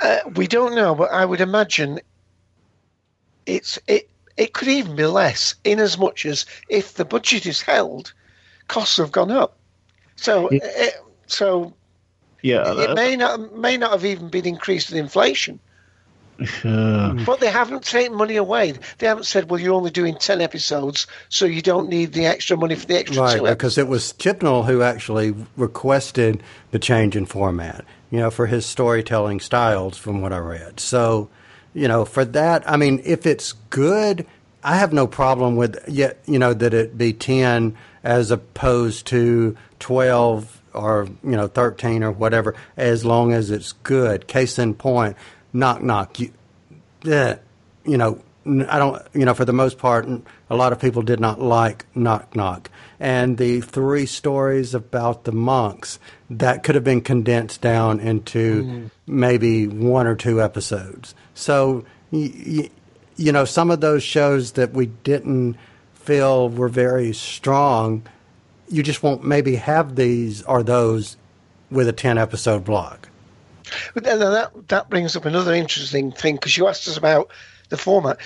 Uh, we don't know, but I would imagine it's it. It could even be less, in as much as if the budget is held, costs have gone up. So, yeah. it, so yeah, it may not may not have even been increased with inflation. Uh, but they haven't taken money away. They haven't said, "Well, you're only doing ten episodes, so you don't need the extra money for the extra right, two." Because it was Chibnall who actually requested the change in format. You know, for his storytelling styles, from what I read. So, you know, for that, I mean, if it's good, I have no problem with yet. You know, that it be ten as opposed to twelve or you know 13 or whatever as long as it's good. Case in point knock knock. You yeah, you know I don't you know for the most part a lot of people did not like knock knock. And the three stories about the monks that could have been condensed down into mm-hmm. maybe one or two episodes. So you, you know some of those shows that we didn't feel were very strong you just won't maybe have these or those with a 10 episode block. But that, that brings up another interesting thing because you asked us about the format,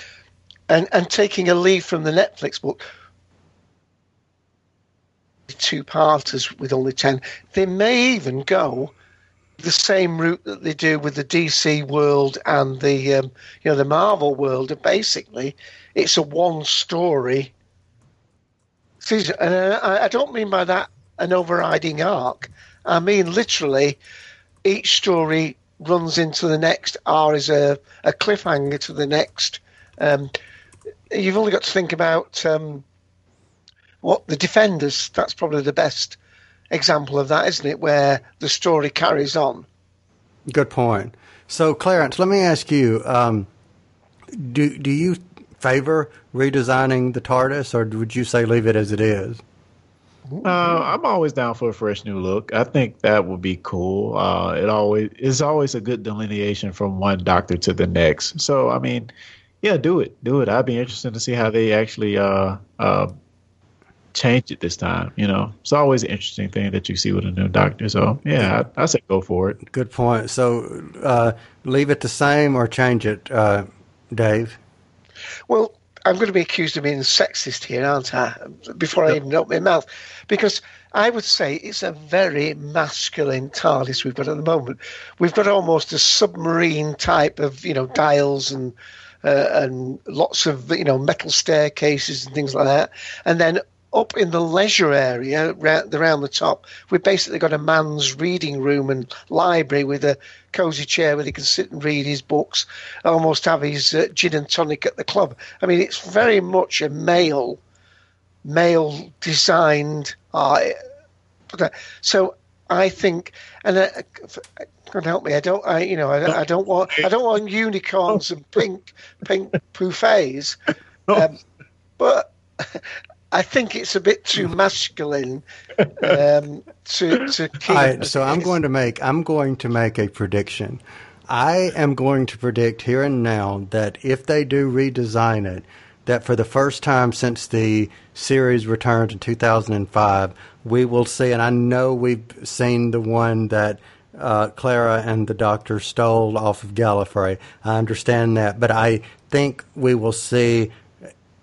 and and taking a lead from the Netflix book. Two parters with only ten. They may even go the same route that they do with the DC world and the um, you know the Marvel world. Basically, it's a one story and I, I don't mean by that an overriding arc. I mean literally, each story runs into the next, or is a, a cliffhanger to the next. Um, you've only got to think about um, what the defenders. That's probably the best example of that, isn't it? Where the story carries on. Good point. So, Clarence, let me ask you: um, Do do you favor redesigning the TARDIS, or would you say leave it as it is? Uh, I'm always down for a fresh new look. I think that would be cool. Uh, it always is always a good delineation from one doctor to the next. So I mean, yeah, do it, do it. I'd be interested to see how they actually uh, uh, change it this time. You know, it's always an interesting thing that you see with a new doctor. So yeah, I, I say go for it. Good point. So uh, leave it the same or change it, uh, Dave. Well, I'm going to be accused of being sexist here, aren't I? Before I even open my mouth, because I would say it's a very masculine TARDIS we've got at the moment. We've got almost a submarine type of, you know, dials and uh, and lots of you know metal staircases and things like that, and then up in the leisure area around the top, we've basically got a man's reading room and library with a cosy chair where he can sit and read his books, almost have his uh, gin and tonic at the club. I mean, it's very much a male, male designed art. So I think, and uh, God help me, I don't, I you know, I, I don't want, I don't want unicorns and pink, pink buffets, um, but. I think it's a bit too masculine um, to to keep. Right, so I'm going to make I'm going to make a prediction. I am going to predict here and now that if they do redesign it, that for the first time since the series returned in 2005, we will see, and I know we've seen the one that uh, Clara and the Doctor stole off of Gallifrey. I understand that, but I think we will see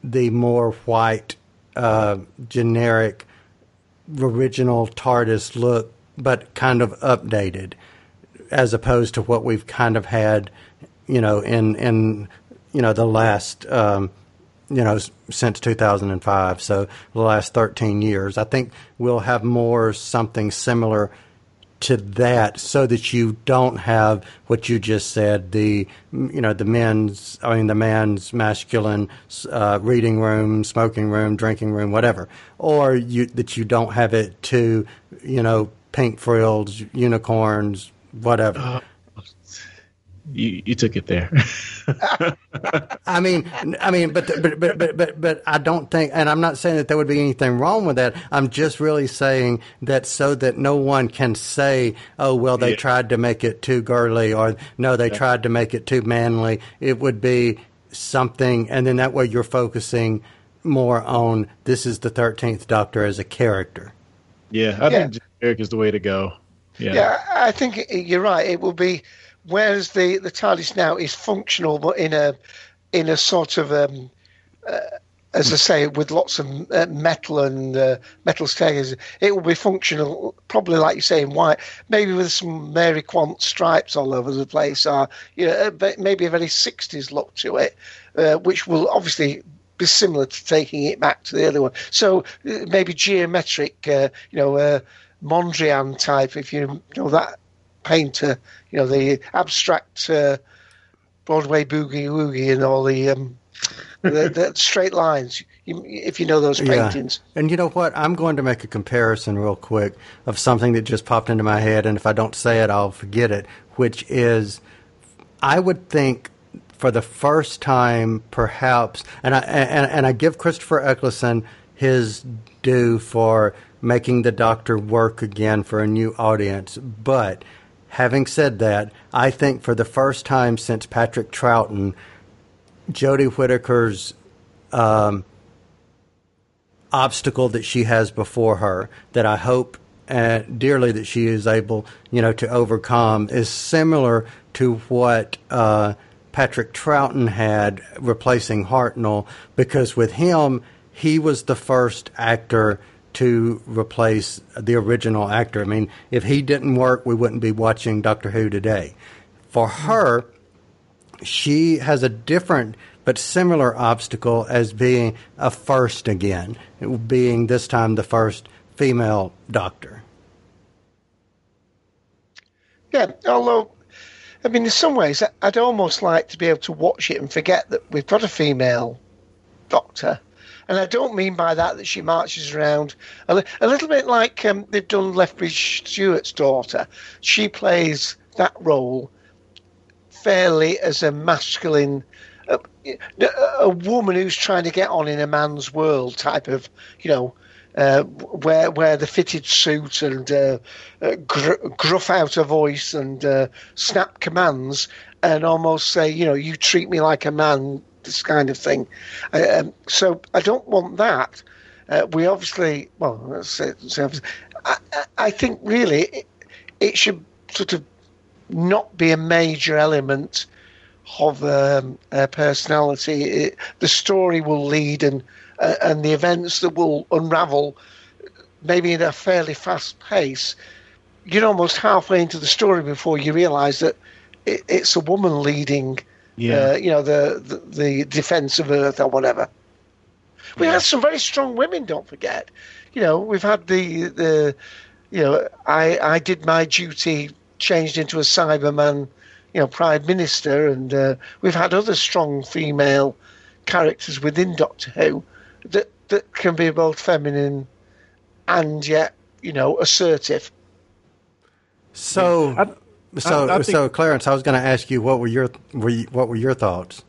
the more white uh, generic original TARDIS look, but kind of updated, as opposed to what we've kind of had, you know, in in you know the last. Um, you know, since 2005, so the last 13 years. I think we'll have more something similar to that so that you don't have what you just said the you know the men's I mean the man's masculine uh, reading room smoking room drinking room whatever. Or you that you don't have it to you know pink frills unicorns whatever. Uh, you, you took it there. I mean, I mean, but, but but but but but I don't think, and I'm not saying that there would be anything wrong with that. I'm just really saying that so that no one can say, "Oh, well, they yeah. tried to make it too girly," or "No, they yeah. tried to make it too manly." It would be something, and then that way you're focusing more on this is the Thirteenth Doctor as a character. Yeah, I yeah. think Eric is the way to go. Yeah. yeah, I think you're right. It will be whereas the the TARDIS now is functional, but in a in a sort of um, uh, as I say, with lots of uh, metal and uh, metal stairs, it will be functional, probably like you say in white, maybe with some Mary Quant stripes all over the place, or you know, uh, maybe a very '60s look to it, uh, which will obviously be similar to taking it back to the other one. So uh, maybe geometric, you know, Mondrian type, if you know that painter, you know, the abstract uh, Broadway boogie woogie and all the, um, the, the, straight lines. You, if you know those paintings. Yeah. And you know what? I'm going to make a comparison real quick of something that just popped into my head, and if I don't say it, I'll forget it. Which is, I would think for the first time, perhaps, and I and, and I give Christopher Eccleston his due for making the Doctor work again for a new audience, but Having said that, I think for the first time since Patrick Troughton, Jodie Whittaker's um, obstacle that she has before her, that I hope uh, dearly that she is able, you know, to overcome, is similar to what uh, Patrick Troughton had replacing Hartnell because with him, he was the first actor to replace the original actor. I mean, if he didn't work, we wouldn't be watching Doctor Who today. For her, she has a different but similar obstacle as being a first again, being this time the first female doctor. Yeah, although, I mean, in some ways, I'd almost like to be able to watch it and forget that we've got a female doctor. And I don't mean by that that she marches around a, a little bit like um, they've done Lethbridge Stewart's daughter. She plays that role fairly as a masculine a, a, woman who's trying to get on in a man's world type of you know uh, wear wear the fitted suit and uh, uh, gr- gruff out a voice and uh, snap commands and almost say you know you treat me like a man this kind of thing. Um, so I don't want that. Uh, we obviously well say, say, I, I, think really it, it should sort of not be a major element of um, personality. It, the story will lead and uh, and the events that will unravel, maybe in a fairly fast pace. You're almost halfway into the story before you realise that it, it's a woman leading. Yeah. Uh, you know the, the, the defense of Earth or whatever. We yeah. had some very strong women. Don't forget. You know we've had the the you know I I did my duty changed into a Cyberman, you know, Prime Minister, and uh, we've had other strong female characters within Doctor Who that that can be both feminine and yet, you know, assertive. So, I, so, I, I think, so, Clarence, I was going to ask you what were your were you, what were your thoughts?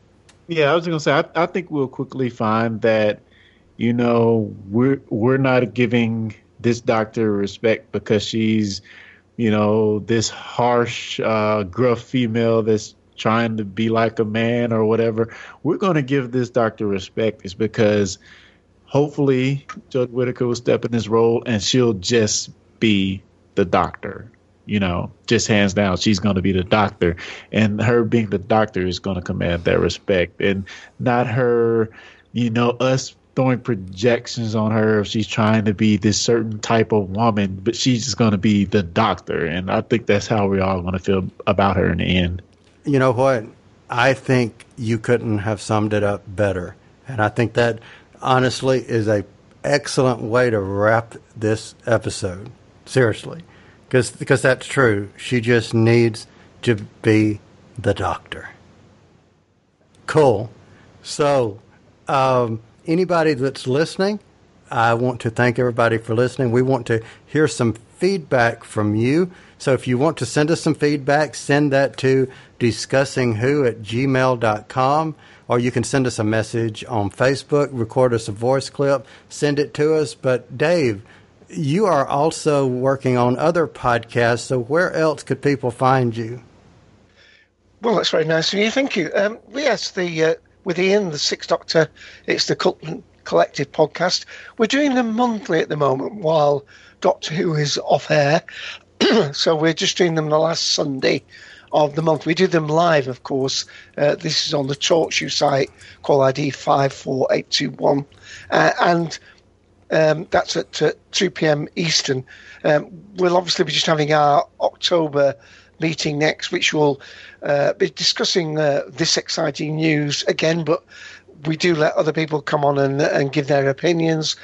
Yeah, I was going to say I, I think we'll quickly find that you know we're we're not giving this doctor respect because she's you know, this harsh, uh, gruff female that's trying to be like a man or whatever. We're going to give this doctor respect is because hopefully Jodie Whittaker will step in this role and she'll just be the doctor. You know, just hands down, she's going to be the doctor, and her being the doctor is going to command that respect, and not her, you know, us throwing projections on her if she's trying to be this certain type of woman, but she's just going to be the doctor. And I think that's how we all going to feel about her in the end. You know what? I think you couldn't have summed it up better. And I think that honestly is a excellent way to wrap this episode. Seriously. Cause, because that's true. She just needs to be the doctor. Cool. So, um, anybody that's listening, I want to thank everybody for listening. We want to hear some feedback from you. So if you want to send us some feedback, send that to discussingwho at gmail.com or you can send us a message on Facebook, record us a voice clip, send it to us. But Dave, you are also working on other podcasts, so where else could people find you? Well, that's very nice of you. Thank you. Um, yes, the uh, with Ian, the Sixth Doctor. It's the Cult Collective podcast. We're doing them monthly at the moment while Doctor Who is off air. so we're just doing them the last Sunday of the month. We do them live, of course. Uh, this is on the TalkShoe site, call ID 54821. Uh, and um, that's at uh, 2 p.m. Eastern. Um, we'll obviously be just having our October meeting next, which will uh, be discussing uh, this exciting news again. But we do let other people come on and, and give their opinions,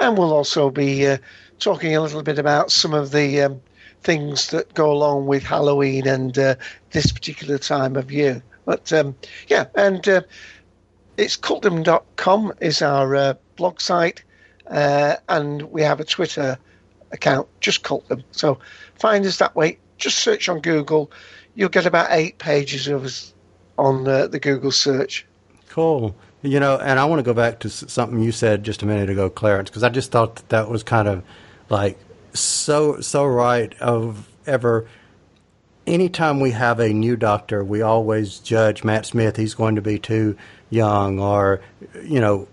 and we'll also be uh, talking a little bit about some of the um, things that go along with Halloween and uh, this particular time of year. But um, yeah, and uh, it's cultdom.com is our blog site, Uh, and we have a Twitter account, just Cultdom. So find us that way just search on Google. You'll get about eight pages of us on the, the Google search. Cool. You know, and I want to go back to something you said just a minute ago, Clarence, because I just thought that that was kind of like so so right. Of ever, anytime we have a new doctor, we always judge Matt Smith. He's going to be too young, or you know,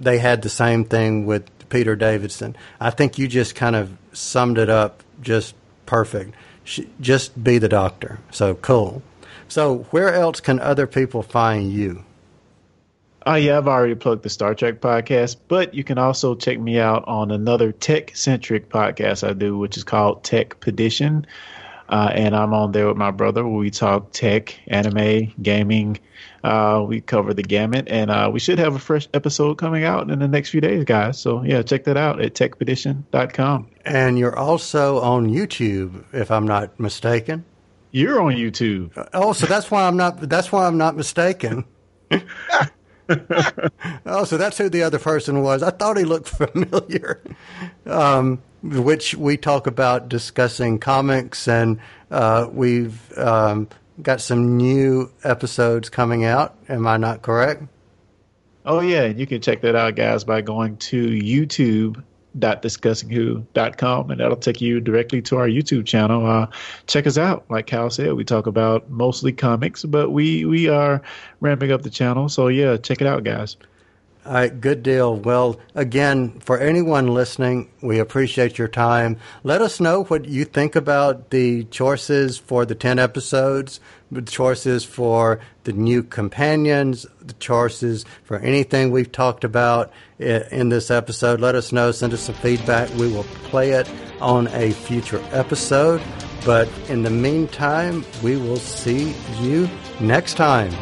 they had the same thing with Peter Davison. I think you just kind of summed it up just perfect just be the doctor. So cool. So, where else can other people find you? Oh yeah, I've already plugged the Star Trek podcast, but you can also check me out on another tech centric podcast I do, which is called Tech Pedition. Uh, and I'm on there with my brother where we talk tech, anime, gaming. Uh, we cover the gamut, and uh, we should have a fresh episode coming out in the next few days, guys. So yeah, check that out at techpedition.com. And you're also on YouTube, if I'm not mistaken. You're on YouTube. Oh, so that's why I'm not. That's why I'm not mistaken. oh, so that's who the other person was. I thought he looked familiar. Um, which we talk about discussing comics, and uh, we've um, got some new episodes coming out. Am I not correct? Oh yeah, you can check that out, guys, by going to YouTube discussingwho.com and that'll take you directly to our YouTube channel. Uh, check us out. Like Cal said, we talk about mostly comics, but we we are ramping up the channel. So yeah, check it out, guys. Good deal. Well, again, for anyone listening, we appreciate your time. Let us know what you think about the choices for the 10 episodes, the choices for the new companions, the choices for anything we've talked about in this episode. Let us know. Send us some feedback. We will play it on a future episode. But in the meantime, we will see you next time.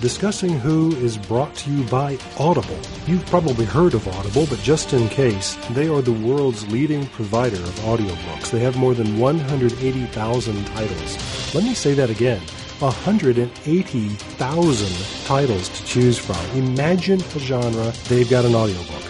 Discussing Who is brought to you by Audible. You've probably heard of Audible, but just in case, they are the world's leading provider of audiobooks. They have more than 180,000 titles. Let me say that again. 180,000 titles to choose from. Imagine a genre, they've got an audiobook.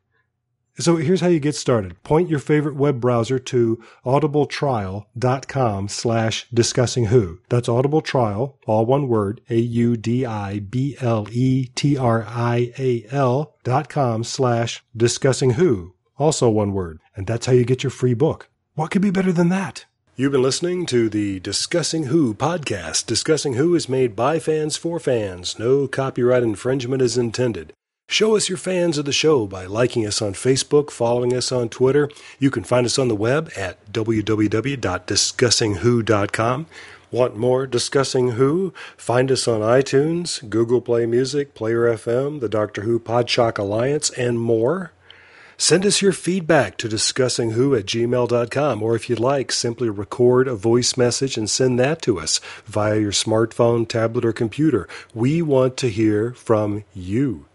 So here's how you get started. Point your favorite web browser to audibletrial.com slash discussing who. That's audibletrial, all one word, A-U-D-I-B-L-E-T-R-I-A-L dot com slash discussing who. Also one word. And that's how you get your free book. What could be better than that? You've been listening to the Discussing Who podcast. Discussing Who is made by fans for fans. No copyright infringement is intended. Show us you're fans of the show by liking us on Facebook, following us on Twitter. You can find us on the web at www.discussingwho.com. Want more Discussing Who? Find us on iTunes, Google Play Music, Player FM, the Doctor Who Podshock Alliance, and more. Send us your feedback to discussingwho at gmail.com, or if you'd like, simply record a voice message and send that to us via your smartphone, tablet, or computer. We want to hear from you.